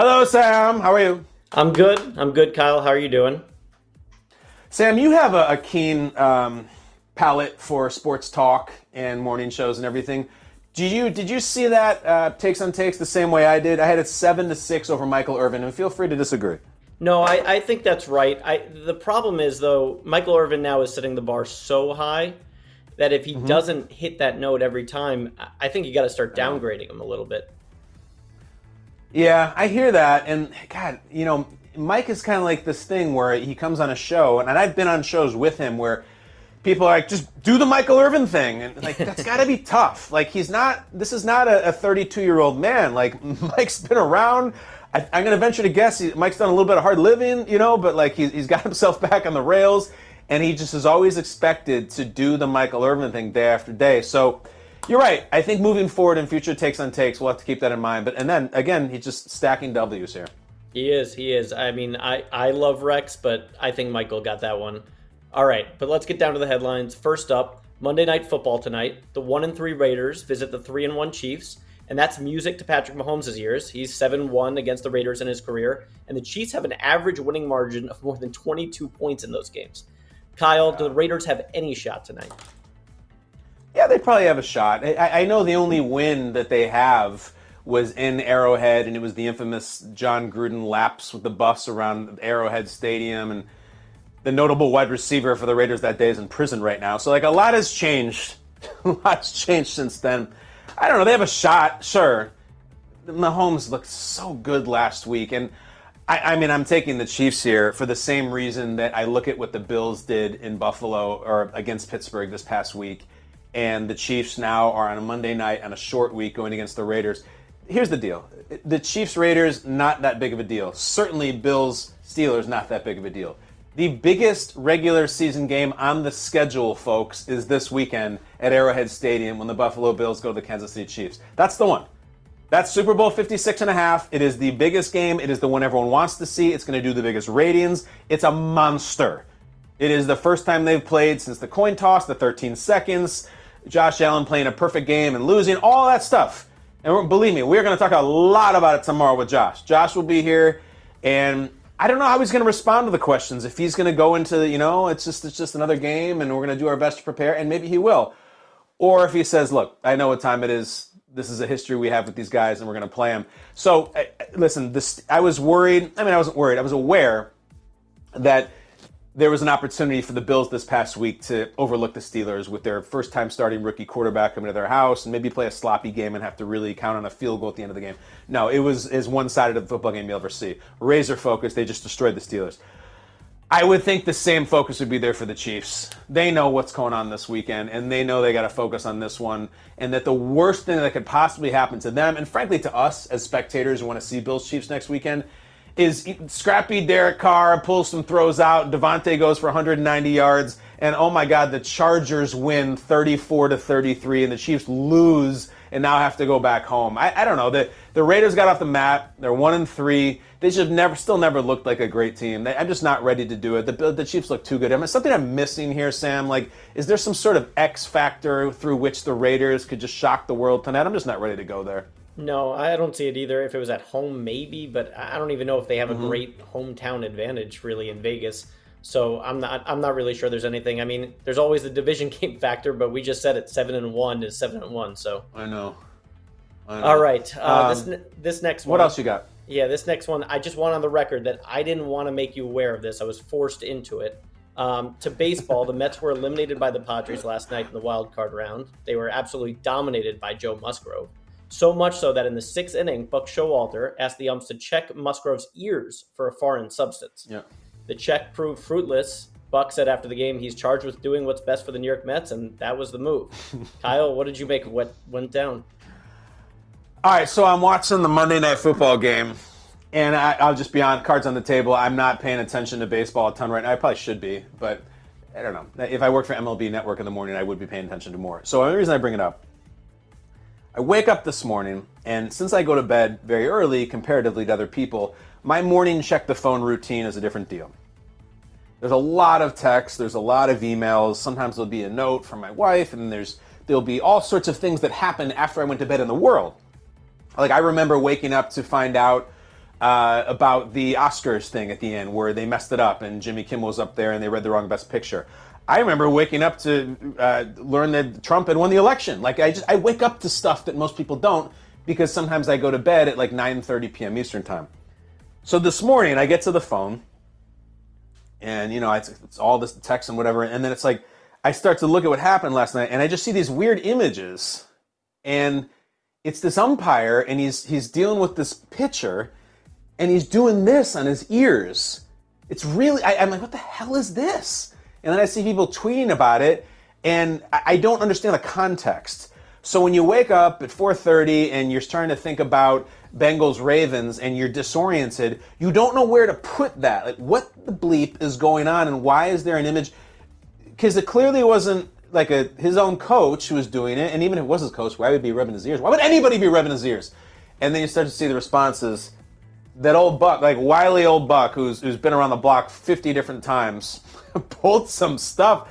Hello, Sam. How are you? I'm good. I'm good, Kyle. How are you doing? Sam, you have a, a keen um, palate for sports talk and morning shows and everything. Did you did you see that uh, takes on takes the same way I did? I had it seven to six over Michael Irvin, and feel free to disagree. No, I, I think that's right. I the problem is though, Michael Irvin now is setting the bar so high that if he mm-hmm. doesn't hit that note every time, I think you got to start downgrading him a little bit. Yeah, I hear that, and God, you know, Mike is kind of like this thing where he comes on a show, and I've been on shows with him where people are like, just do the Michael Irvin thing, and like that's got to be tough. Like he's not. This is not a 32 year old man. Like Mike's been around. I, am going to venture to guess he, Mike's done a little bit of hard living, you know, but like he's, he's got himself back on the rails, and he just is always expected to do the Michael Irvin thing day after day. So you're right. I think moving forward in future takes on takes, we'll have to keep that in mind. But and then again, he's just stacking W's here. He is. He is. I mean, I I love Rex, but I think Michael got that one. All right, but let's get down to the headlines. First up, Monday Night Football tonight. The one and three Raiders visit the three and one Chiefs, and that's music to Patrick Mahomes' ears. He's seven one against the Raiders in his career, and the Chiefs have an average winning margin of more than 22 points in those games. Kyle, do the Raiders have any shot tonight? Yeah, they probably have a shot. I, I, know the only win that they have was in Arrowhead, and it was the infamous Jon Gruden lapse with the Buffs around Arrowhead Stadium, and the notable wide receiver for the Raiders that day is in prison right now. So like a lot has changed. a lot's changed since then. I don't know. They have a shot, sure. Mahomes looked so good last week, and I, I, mean, I'm taking the Chiefs here for the same reason that I look at what the Bills did in Buffalo or against Pittsburgh this past week and the Chiefs now are on a Monday night on a short week going against the Raiders. Here's the deal the Chiefs Raiders, not that big of a deal. Certainly, Bills Steelers, not that big of a deal. The biggest regular season game on the schedule, folks, is this weekend at Arrowhead Stadium when the Buffalo Bills go to the Kansas City Chiefs. That's the one. That's Super Bowl 56 and a half. It is the biggest game. It is the one everyone wants to see. It's going to do the biggest ratings. It's a monster. It is the first time they've played since the coin toss, the 13 seconds. Josh Allen playing a perfect game and losing, all that stuff. And believe me, we're going to talk a lot about it tomorrow with Josh. Josh will be here, and I don't know how he's going to respond to the questions. If he's going to go into, you know, it's just it's just another game, and we're going to do our best to prepare, and maybe he will, or if he says, "Look, I know what time it is. This is a history we have with these guys, and we're going to play them." So, listen, this I was worried. I mean, I wasn't worried. I was aware that there was an opportunity for the Bills this past week to overlook the Steelers with their first time starting rookie quarterback coming to their house and maybe play a sloppy game and have to really count on a field goal at the end of the game. No, it was as one sided of the football game you'll ever see. Razor focus, they just destroyed the Steelers. I would think the same focus would be there for the Chiefs. They know what's going on this weekend, and they know they got to focus on this one. And that the worst thing that could possibly happen to them, and frankly to us as spectators who want to see Bills Chiefs next weekend, is scrappy Derek Carr pulls some throws out. Davante goes for 190 yards, and oh my God, the Chargers win 34 to 33, and the Chiefs lose and now have to go back home. I, I don't know. The the Raiders got off the map. They're one and three. They should never, still never looked like a great team. They, I'm just not ready to do it. The, the Chiefs look too good. I mean, something I'm missing here, Sam. Like, is there some sort of X factor through which the Raiders could just shock the world tonight? I'm just not ready to go there. No, I don't see it either. If it was at home, maybe, but I don't even know if they have mm-hmm. a great hometown advantage really in Vegas. So I'm not I'm not really sure there's anything. I mean, there's always the division game factor, but we just said it seven and one is seven and one. So I know. I know. All right, uh, um, this this next one. What else you got? Yeah, this next one. I just want on the record that I didn't want to make you aware of this. I was forced into it. Um, to baseball, the Mets were eliminated by the Padres last night in the wild card round. They were absolutely dominated by Joe Musgrove. So much so that in the sixth inning, Buck Showalter asked the umps to check Musgrove's ears for a foreign substance. Yeah. The check proved fruitless. Buck said after the game he's charged with doing what's best for the New York Mets, and that was the move. Kyle, what did you make of what went down? All right, so I'm watching the Monday Night Football game, and I, will just be on cards on the table. I'm not paying attention to baseball a ton right now. I probably should be, but I don't know. If I worked for MLB Network in the morning, I would be paying attention to more. So the reason I bring it up I wake up this morning, and since I go to bed very early comparatively to other people, my morning check the phone routine is a different deal. There's a lot of text, there's a lot of emails. Sometimes there'll be a note from my wife, and there's there'll be all sorts of things that happen after I went to bed in the world. Like I remember waking up to find out uh, about the Oscars thing at the end, where they messed it up, and Jimmy Kimmel was up there, and they read the wrong Best Picture. I remember waking up to uh, learn that Trump had won the election. Like I just I wake up to stuff that most people don't because sometimes I go to bed at like 9:30 p.m. Eastern time. So this morning I get to the phone, and you know it's, it's all this text and whatever, and then it's like I start to look at what happened last night, and I just see these weird images, and it's this umpire, and he's he's dealing with this pitcher, and he's doing this on his ears. It's really I, I'm like, what the hell is this? And then I see people tweeting about it, and I don't understand the context. So when you wake up at 4:30 and you're starting to think about Bengals Ravens and you're disoriented, you don't know where to put that. Like what the bleep is going on and why is there an image? Because it clearly wasn't like a his own coach who was doing it, and even if it was his coach, why would he be rubbing his ears? Why would anybody be rubbing his ears? And then you start to see the responses. That old buck, like wily old buck, who's who's been around the block 50 different times, pulled some stuff.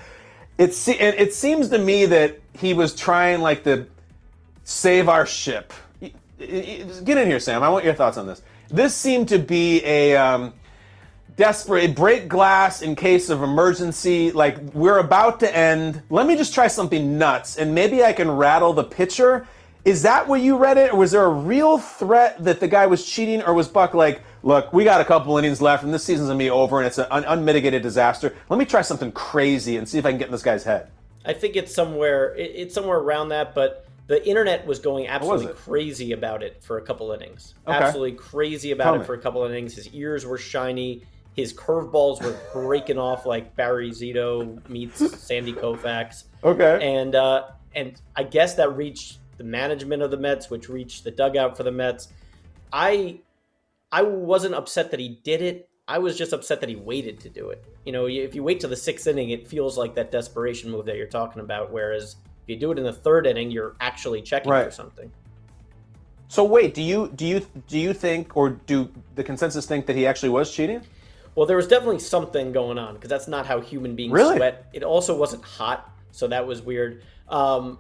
It, se- it seems to me that he was trying like to save our ship. Get in here, Sam. I want your thoughts on this. This seemed to be a um, desperate break glass in case of emergency. Like we're about to end. Let me just try something nuts, and maybe I can rattle the pitcher. Is that what you read it, or was there a real threat that the guy was cheating, or was Buck like, look, we got a couple innings left, and this season's gonna be over, and it's an un- unmitigated disaster. Let me try something crazy and see if I can get in this guy's head. I think it's somewhere. It's somewhere around that, but the internet was going absolutely was crazy about it for a couple innings. Okay. Absolutely crazy about Tell it me. for a couple innings. His ears were shiny. His curveballs were breaking off like Barry Zito meets Sandy Koufax. Okay. And uh, and I guess that reached the management of the Mets, which reached the dugout for the Mets. I I wasn't upset that he did it. I was just upset that he waited to do it. You know, if you wait till the sixth inning, it feels like that desperation move that you're talking about. Whereas if you do it in the third inning, you're actually checking for something. So wait, do you do you do you think, or do the consensus think that he actually was cheating? Well, there was definitely something going on because that's not how human beings Really? sweat. It also wasn't hot, so that was weird. Um,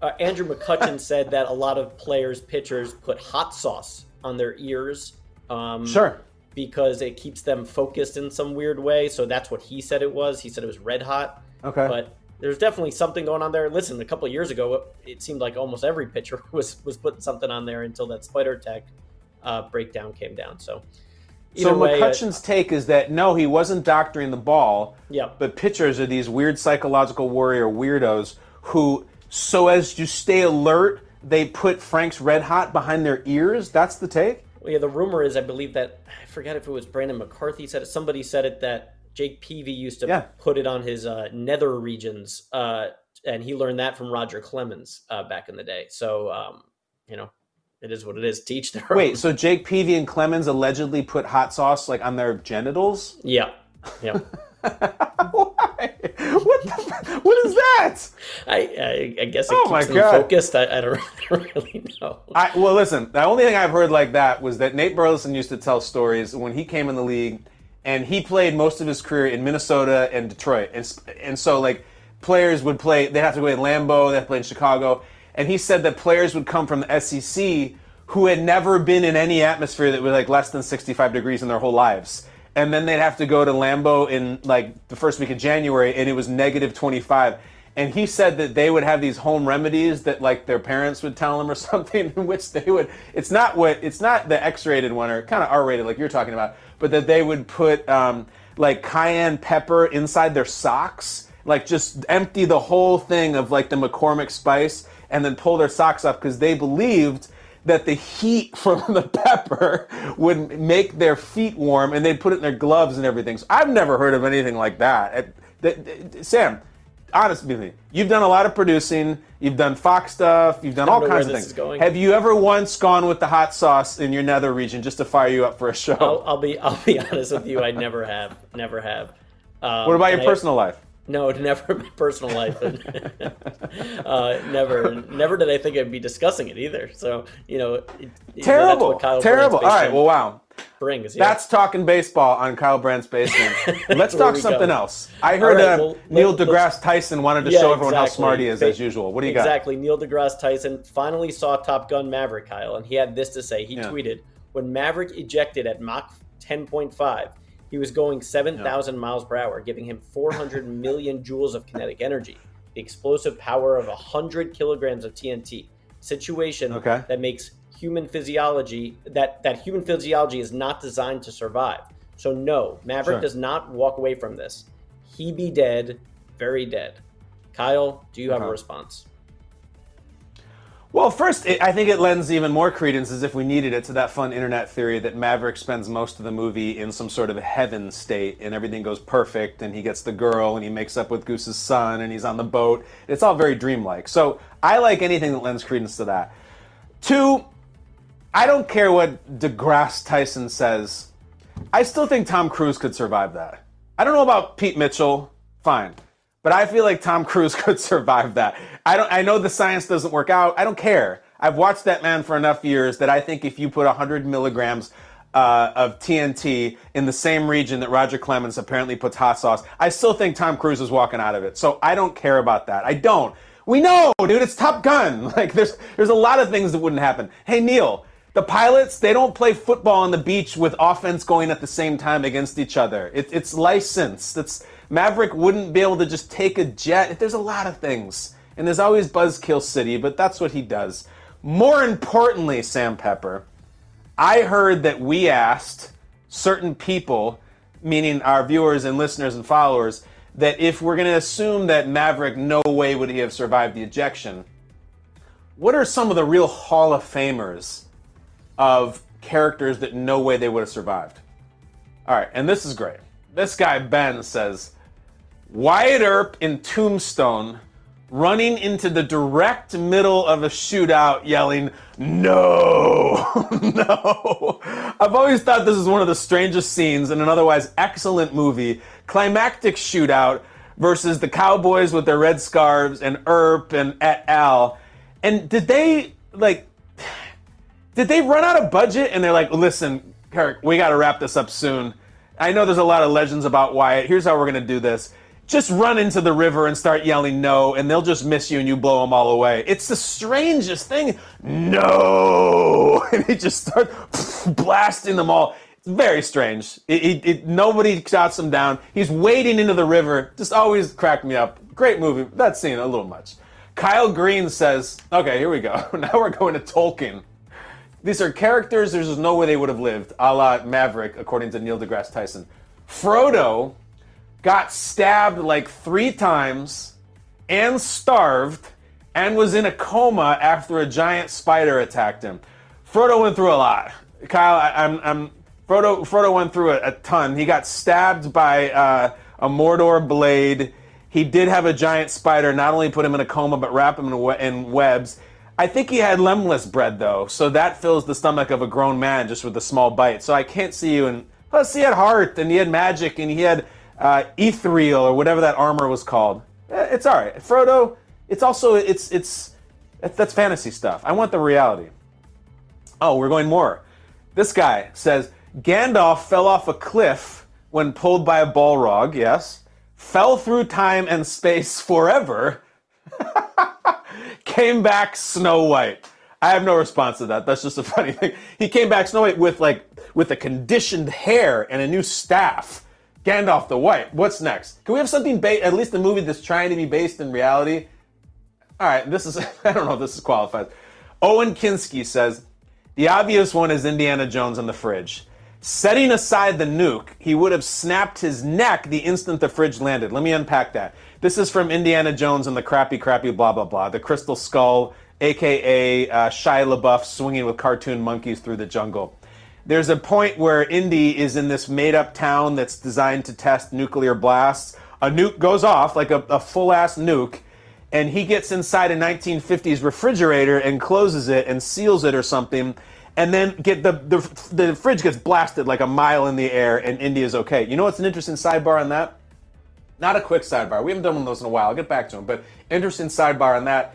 uh, Andrew McCutchen said that a lot of players, pitchers, put hot sauce on their ears. Um, Sure. Because it keeps them focused in some weird way. So that's what he said it was. He said it was red hot. Okay. But there's definitely something going on there. Listen, a couple of years ago, it seemed like almost every pitcher was was putting something on there until that Spider Tack uh, breakdown came down. So, So way, uh, McCutchen's take is that no, he wasn't doctoring the ball. Yeah. But pitchers are these weird psychological warrior weirdos who, so as to stay alert, they put Frank's Red Hot behind their ears. That's the take. Well, yeah, the rumor is, I believe that I forget if it was Brandon McCarthy said it. Somebody said it that Jake Peavy used to Yeah. put it on his uh, nether regions, uh, and he learned that from Roger Clemens uh, back in the day. So, um, you know, it is what it is. Teach their own. Wait, so Jake Peavy and Clemens allegedly put hot sauce like on their genitals? yeah, yeah. Why? What is that? I, I I guess it Oh keeps them focused. I, I, don't, I don't really know. I, well, listen. The only thing I've heard like that was that Nate Burleson used to tell stories when he came in the league, and he played most of his career in Minnesota and Detroit, and and so like players would play. They'd have to go in Lambeau. They have to play in Chicago, and he said that players would come from the SEC who had never been in any atmosphere that was like less than 65 degrees in their whole lives. And then they'd have to go to Lambeau in like the first week of January, and it was negative 25. And he said that they would have these home remedies that like their parents would tell them or something, in which they would. It's not what it's not the X-rated one or kind of R-rated like you're talking about, but that they would put um, like cayenne pepper inside their socks, like just empty the whole thing of like the McCormick spice, and then pull their socks off because they believed that the heat from the pepper would make their feet warm and they'd put it in their gloves and everything. So I've never heard of anything like that. Th- th- Sam, honestly, you've done a lot of producing, you've done Fox stuff, you've done all kinds of things. Have you ever once gone with the hot sauce in your nether region just to fire you up for a show? I'll, I'll be I'll be honest with you. I never have, never have. Um, what about your I- personal life? No, it never in my personal life, uh, never, never did I think I'd be discussing it either. So you know, terrible, you know, terrible. All right, well, wow. Brings, yeah. That's talking baseball on Kyle Brandt's basement. Let's talk something go. else. I heard right, uh, well, Neil deGrasse Tyson wanted to yeah, show everyone exactly. how smart he is, as usual. What do you exactly. got? Exactly. Neil deGrasse Tyson finally saw Top Gun Maverick, Kyle, and he had this to say. He yeah. tweeted, "When Maverick ejected at Mach 10.5." He was going 7,000 miles per hour, giving him 400 million joules of kinetic energy, the explosive power of 100 kilograms of TNT. Situation okay. that makes human physiology that that human physiology is not designed to survive. So no, Maverick sure. does not walk away from this. He be dead, very dead. Kyle, do you have a response? Well, first, it, I think it lends even more credence, as if we needed it, to that fun internet theory that Maverick spends most of the movie in some sort of heaven state and everything goes perfect and he gets the girl and he makes up with Goose's son and he's on the boat. It's all very dreamlike. So I like anything that lends credence to that. Two, I don't care what DeGrasse Tyson says. I still think Tom Cruise could survive that. I don't know about Pete Mitchell. Fine. But I feel like Tom Cruise could survive that. I don't. I know the science doesn't work out. I don't care. I've watched that man for enough years that I think if you put 100 milligrams uh, of TNT in the same region that Roger Clemens apparently puts hot sauce, I still think Tom Cruise is walking out of it. So I don't care about that. I don't. We know, dude. It's Top Gun. Like there's there's a lot of things that wouldn't happen. Hey Neil, the pilots they don't play football on the beach with offense going at the same time against each other. It, it's licensed. It's Maverick wouldn't be able to just take a jet. There's a lot of things. And there's always Buzzkill City, but that's what he does. More importantly, Sam Pepper, I heard that we asked certain people, meaning our viewers and listeners and followers, that if we're going to assume that Maverick no way would he have survived the ejection, what are some of the real Hall of Famers of characters that no way they would have survived? All right, and this is great. This guy, Ben, says Wyatt Earp in Tombstone running into the direct middle of a shootout yelling, No, no. I've always thought this is one of the strangest scenes in an otherwise excellent movie. Climactic shootout versus the Cowboys with their red scarves and Earp and et al. And did they, like, did they run out of budget and they're like, listen, Kirk, we got to wrap this up soon. I know there's a lot of legends about Wyatt. Here's how we're going to do this just run into the river and start yelling no, and they'll just miss you and you blow them all away. It's the strangest thing. No! And he just starts blasting them all. It's very strange. It, it, it, nobody shots him down. He's wading into the river. Just always cracked me up. Great movie. That scene, a little much. Kyle Green says, okay, here we go. now we're going to Tolkien. These are characters, there's no way they would have lived, a la Maverick, according to Neil deGrasse Tyson. Frodo got stabbed like three times and starved and was in a coma after a giant spider attacked him. Frodo went through a lot. Kyle, I, am I'm, I'm Frodo. Frodo went through a, a ton. He got stabbed by uh, a Mordor blade. He did have a giant spider not only put him in a coma but wrap him in, in webs. I think he had lembas bread though, so that fills the stomach of a grown man just with a small bite. So I can't see you. And plus, he had heart and he had magic and he had uh, Ethereal or whatever that armor was called. Eh, it's all right. Frodo. It's also it's it's that's fantasy stuff. I want the reality. Oh, we're going more. This guy says Gandalf fell off a cliff when pulled by a Balrog. Yes, fell through time and space forever. came back Snow White. I have no response to that. That's just a funny thing. He came back Snow White with like with a conditioned hair and a new staff. Gandalf the White. What's next? Can we have something ba- at least a movie that's trying to be based in reality? All right, this is I don't know if this is qualified. Owen Kinsky says the obvious one is Indiana Jones on the fridge. Setting aside the nuke, he would have snapped his neck the instant the fridge landed. Let me unpack that. This is from Indiana Jones and the crappy, crappy, blah, blah, blah. The Crystal Skull, aka uh, Shia LaBeouf swinging with cartoon monkeys through the jungle there's a point where Indy is in this made up town that's designed to test nuclear blasts. A nuke goes off, like a, a full ass nuke, and he gets inside a 1950s refrigerator and closes it and seals it or something. And then get the, the the fridge gets blasted like a mile in the air, and Indy is okay. You know what's an interesting sidebar on that? Not a quick sidebar. We haven't done one of those in a while. I'll get back to them. But interesting sidebar on that.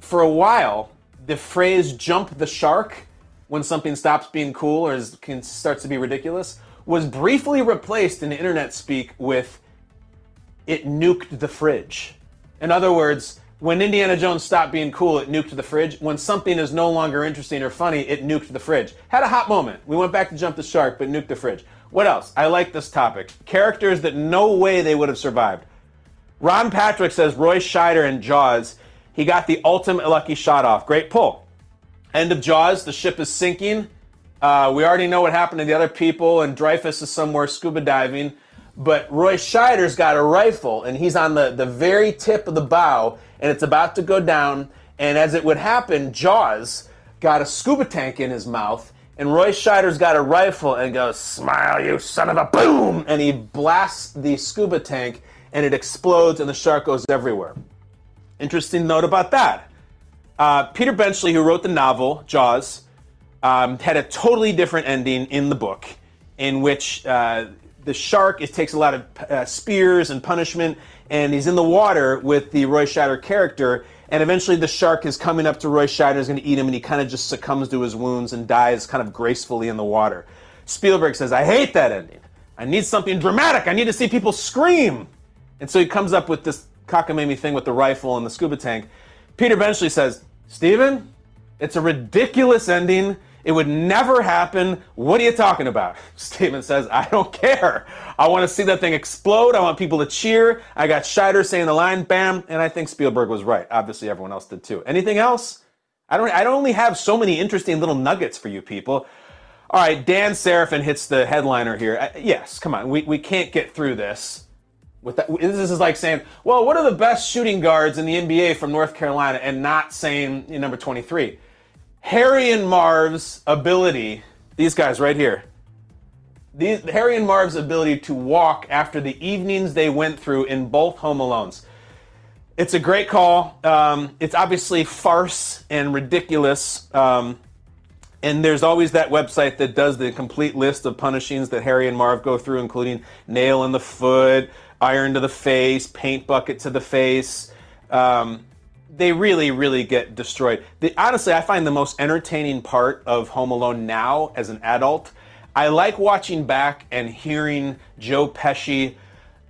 For a while, the phrase "jump the shark" when something stops being cool or is, can, starts to be ridiculous was briefly replaced in internet speak with "it nuked the fridge." In other words, when Indiana Jones stopped being cool, it nuked the fridge. When something is no longer interesting or funny, it nuked the fridge. Had a hot moment. We went back to jump the shark, but nuked the fridge. What else? I like this topic. Characters that no way they would have survived. Ron Patrick says Roy Scheider in Jaws, he got the ultimate lucky shot off. Great pull. End of Jaws, the ship is sinking. Uh, we already know what happened to the other people, and Dreyfuss is somewhere scuba diving. But Roy Scheider's got a rifle, and he's on the, the very tip of the bow, and it's about to go down. And as it would happen, Jaws got a scuba tank in his mouth, and Roy Scheider's got a rifle and goes, Smile, you son of a boom! And he blasts the scuba tank, and it explodes, and the shark goes everywhere. Interesting note about that. Uh, Peter Benchley, who wrote the novel Jaws, um, had a totally different ending in the book, in which uh, the shark takes a lot of uh, spears and punishment, and he's in the water with the Roy Scheider character, and eventually the shark is coming up to Roy Scheider, is going to eat him, and he kind of just succumbs to his wounds and dies kind of gracefully in the water. Spielberg says, "I hate that ending. I need something dramatic. I need to see people scream." And so he comes up with this cockamamie thing with the rifle and the scuba tank. Peter Benchley says, Steven, it's a ridiculous ending. It would never happen. What are you talking about? Steven says, I don't care. I want to see that thing explode. I want people to cheer. I got Scheider saying the line, bam, and I think Spielberg was right. Obviously, everyone else did too. Anything else? I don't. I don't only have so many interesting little nuggets for you people. All right, Dan Seraphin hits the headliner here. Uh, yes, come on. We, we can't get through this with that, this is like saying, well, what are the best shooting guards in the NBA from North Carolina, and not saying you know, number 23. Harry and Marv's ability, these guys right here, these, Harry and Marv's ability to walk after the evenings they went through in both Home Alones. It's a great call. Um, it's obviously farce and ridiculous. Um, and there's always that website that does the complete list of punishings that Harry and Marv go through, including nail in the foot, iron to the face, paint bucket to the face. Um, they really, really get destroyed. The, honestly, I find the most entertaining part of Home Alone now as an adult. I like watching back and hearing Joe Pesci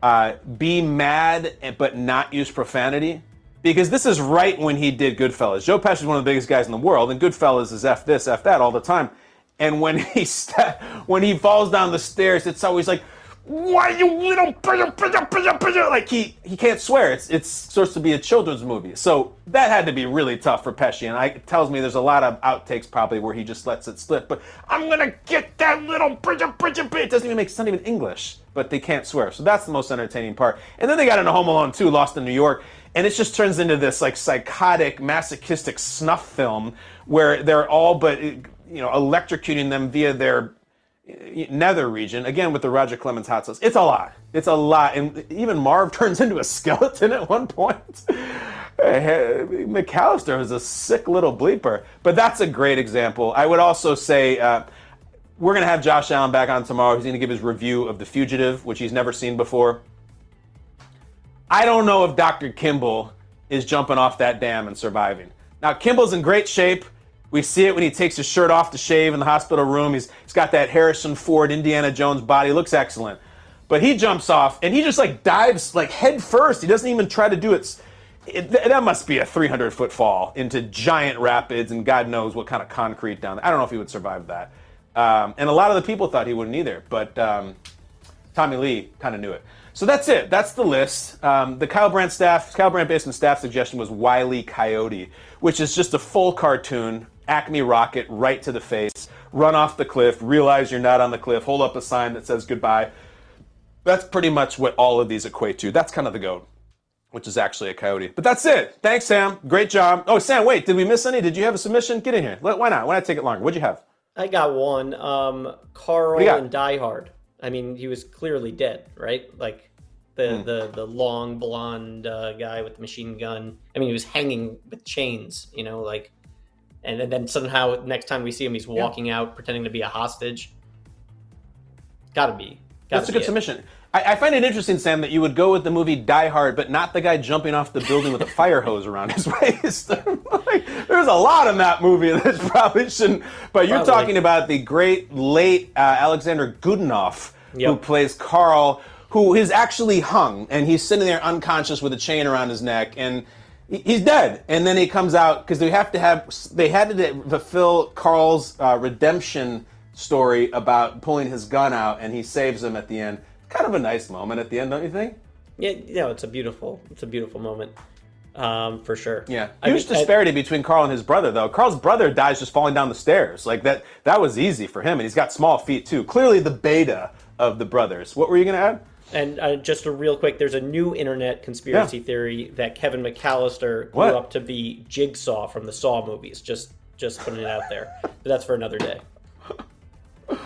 uh, be mad but not use profanity. Because this is right when he did Goodfellas. Joe Pesci is one of the biggest guys in the world, and Goodfellas is F this, F that all the time. And when he st- when he falls down the stairs, it's always like, why you little like he he can't swear. It's it's supposed to be a children's movie, so that had to be really tough for Pesci. And I, it tells me there's a lot of outtakes probably where he just lets it slip. But I'm gonna get that little It doesn't even make not even English, but they can't swear. So that's the most entertaining part. And then they got into Home Alone 2, Lost in New York, and it just turns into this like psychotic, masochistic snuff film where they're all but you know electrocuting them via their nether region again with the Roger Clemens hot sauce. It's a lot. It's a lot, and even Marv turns into a skeleton at one point. McAllister is a sick little bleeper, but that's a great example. I would also say uh, we're going to have Josh Allen back on tomorrow. He's going to give his review of The Fugitive, which he's never seen before. I don't know if Dr. Kimble is jumping off that dam and surviving. Now, Kimble's in great shape. We see it when he takes his shirt off to shave in the hospital room. He's, he's got that Harrison Ford, Indiana Jones body. Looks excellent. But he jumps off and he just like dives like head first. He doesn't even try to do it. it that must be a 300 foot fall into giant rapids and God knows what kind of concrete down there. I don't know if he would survive that. Um, and a lot of the people thought he wouldn't either. But um, Tommy Lee kind of knew it. So that's it. That's the list. Um, the Kyle Brandt staff, Kyle Brandt basement staff suggestion was Wiley Coyote, which is just a full cartoon Acme rocket right to the face, run off the cliff, realize you're not on the cliff, hold up a sign that says goodbye. That's pretty much what all of these equate to. That's kind of the goat, which is actually a coyote. But that's it. Thanks, Sam. Great job. Oh, Sam, wait, did we miss any? Did you have a submission? Get in here. Why not? Why not take it longer? What'd you have? I got one. Um, Carl and Die Hard. I mean, he was clearly dead, right? Like the hmm. the the long blonde uh, guy with the machine gun. I mean, he was hanging with chains. You know, like and then somehow next time we see him, he's walking yeah. out pretending to be a hostage. Gotta be. Gotta That's be a good it. submission. I, I find it interesting, Sam, that you would go with the movie Die Hard, but not the guy jumping off the building with a fire hose around his waist. like, there's a lot in that movie that probably shouldn't. But you're Probably. talking about the great late uh, Alexander Godunov, who plays Carl, who is actually hung, and he's sitting there unconscious with a chain around his neck, and he's dead. And then he comes out because they have to have they had to fulfill Carl's uh, redemption story about pulling his gun out, and he saves him at the end. Kind of a nice moment at the end, don't you think? Yeah, you know, it's a beautiful, it's a beautiful moment, um, for sure. Yeah, I huge mean, I- disparity between Carl and his brother, though. Carl's brother dies just falling down the stairs. Like that, that was easy for him, and he's got small feet too. Clearly, the beta of the brothers. What were you going to add? And uh, just a real quick, there's a new internet conspiracy Yeah. theory that Kevin McAllister grew What? up to be Jigsaw from the Saw movies. Just, just putting it out there. But that's for another day.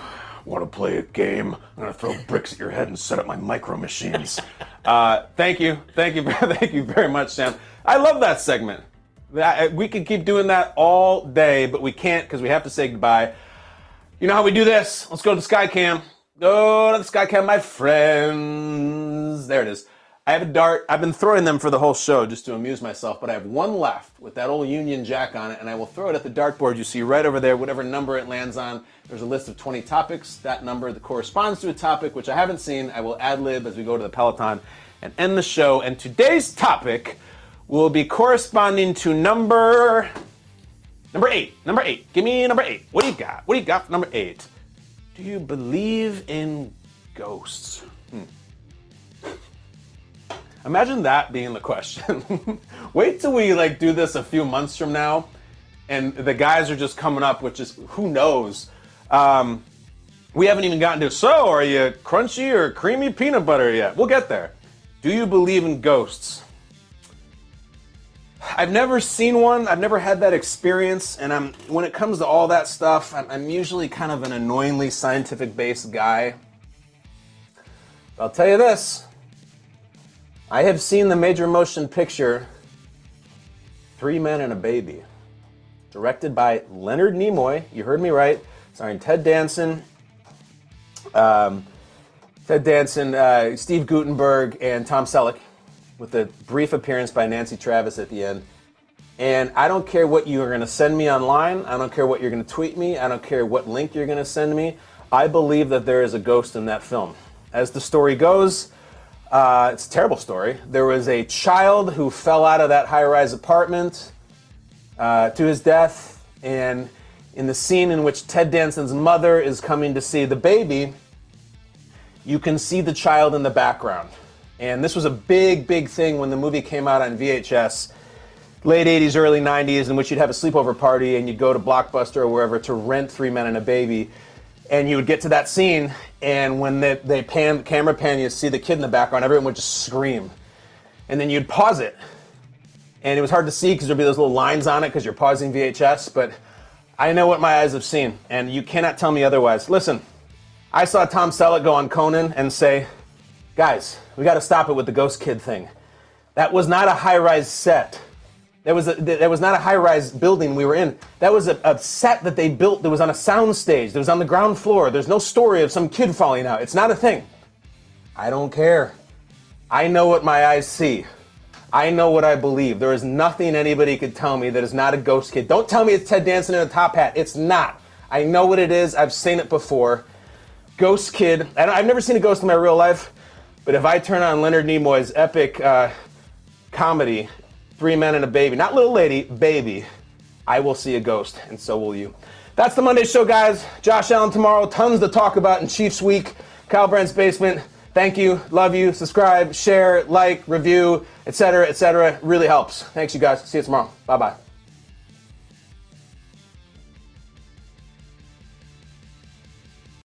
Want to play a game? I'm going to throw bricks at your head and set up my micro machines. uh, thank you, thank you, thank you very much, Sam. I love that segment. We could keep doing that all day, but we can't because we have to say goodbye. You know how we do this? Let's go to the Skycam. To the Skycam, my friends. There it is. I have a dart. I've been throwing them for the whole show just to amuse myself, but I have one left with that old Union Jack on it, and I will throw it at the dartboard you see right over there, whatever number it lands on. There's a list of 20 topics. That number that corresponds to a topic which I haven't seen. I will ad lib as we go to the Peloton and end the show. And today's topic will be corresponding to number number eight. Number eight. Give me number eight. What do you got? What do you got for number eight? Do you believe in ghosts? Hmm. Imagine that being the question. Wait till we like do this a few months from now, and the guys are just coming up with just who knows. Um, we haven't even gotten to so are you crunchy or creamy peanut butter yet? We'll get there. Do you believe in ghosts? I've never seen one. I've never had that experience, and I'm when it comes to all that stuff, I'm, I'm usually kind of an annoyingly scientific-based guy. I'll tell you this: I have seen the major motion picture Three Men and a Baby, directed by Leonard Nimoy. You heard me right. Starring Ted Danson, um, Ted Danson, uh, Steve Guttenberg, and Tom Selleck, with a brief appearance by Nancy Travis at the end. And I don't care what you are going to send me online. I don't care what you're going to tweet me. I don't care what link you're going to send me. I believe that there is a ghost in that film. As the story goes, uh, it's a terrible story. There was a child who fell out of that high rise apartment uh, to his death. And in the scene in which Ted Danson's mother is coming to see the baby, you can see the child in the background. And this was a big, big thing when the movie came out on VHS, late 80s, early 90s, in which you'd have a sleepover party and you'd go to Blockbuster or wherever to rent Three Men and a Baby. And you would get to that scene, and when they, they pan, camera pan, you see the kid in the background, everyone would just scream. And then you'd pause it. And it was hard to see because there'd be those little lines on it because you're pausing VHS, but I know what my eyes have seen, and you cannot tell me otherwise. Listen, I saw Tom Selleck go on Conan and say, guys, we got to stop it with the ghost kid thing. That was not a high rise set. That was, a, that was not a high rise building we were in. That was a, a set that they built that was on a sound stage, that was on the ground floor. There's no story of some kid falling out. It's not a thing. I don't care. I know what my eyes see. I know what I believe. There is nothing anybody could tell me that is not a ghost kid. Don't tell me it's Ted Danson in a top hat. It's not. I know what it is. I've seen it before. Ghost Kid. I've never seen a ghost in my real life, but if I turn on Leonard Nimoy's epic uh, comedy, Three Men and a Baby, not Little Lady, Baby, I will see a ghost, and so will you. That's the Monday show, guys. Josh Allen tomorrow. Tons to talk about in Chiefs Week. Kyle Brandt's Basement. Thank you. Love you. Subscribe, share, like, review, etc., etc. Really helps. Thanks, you guys. See you tomorrow. Bye bye.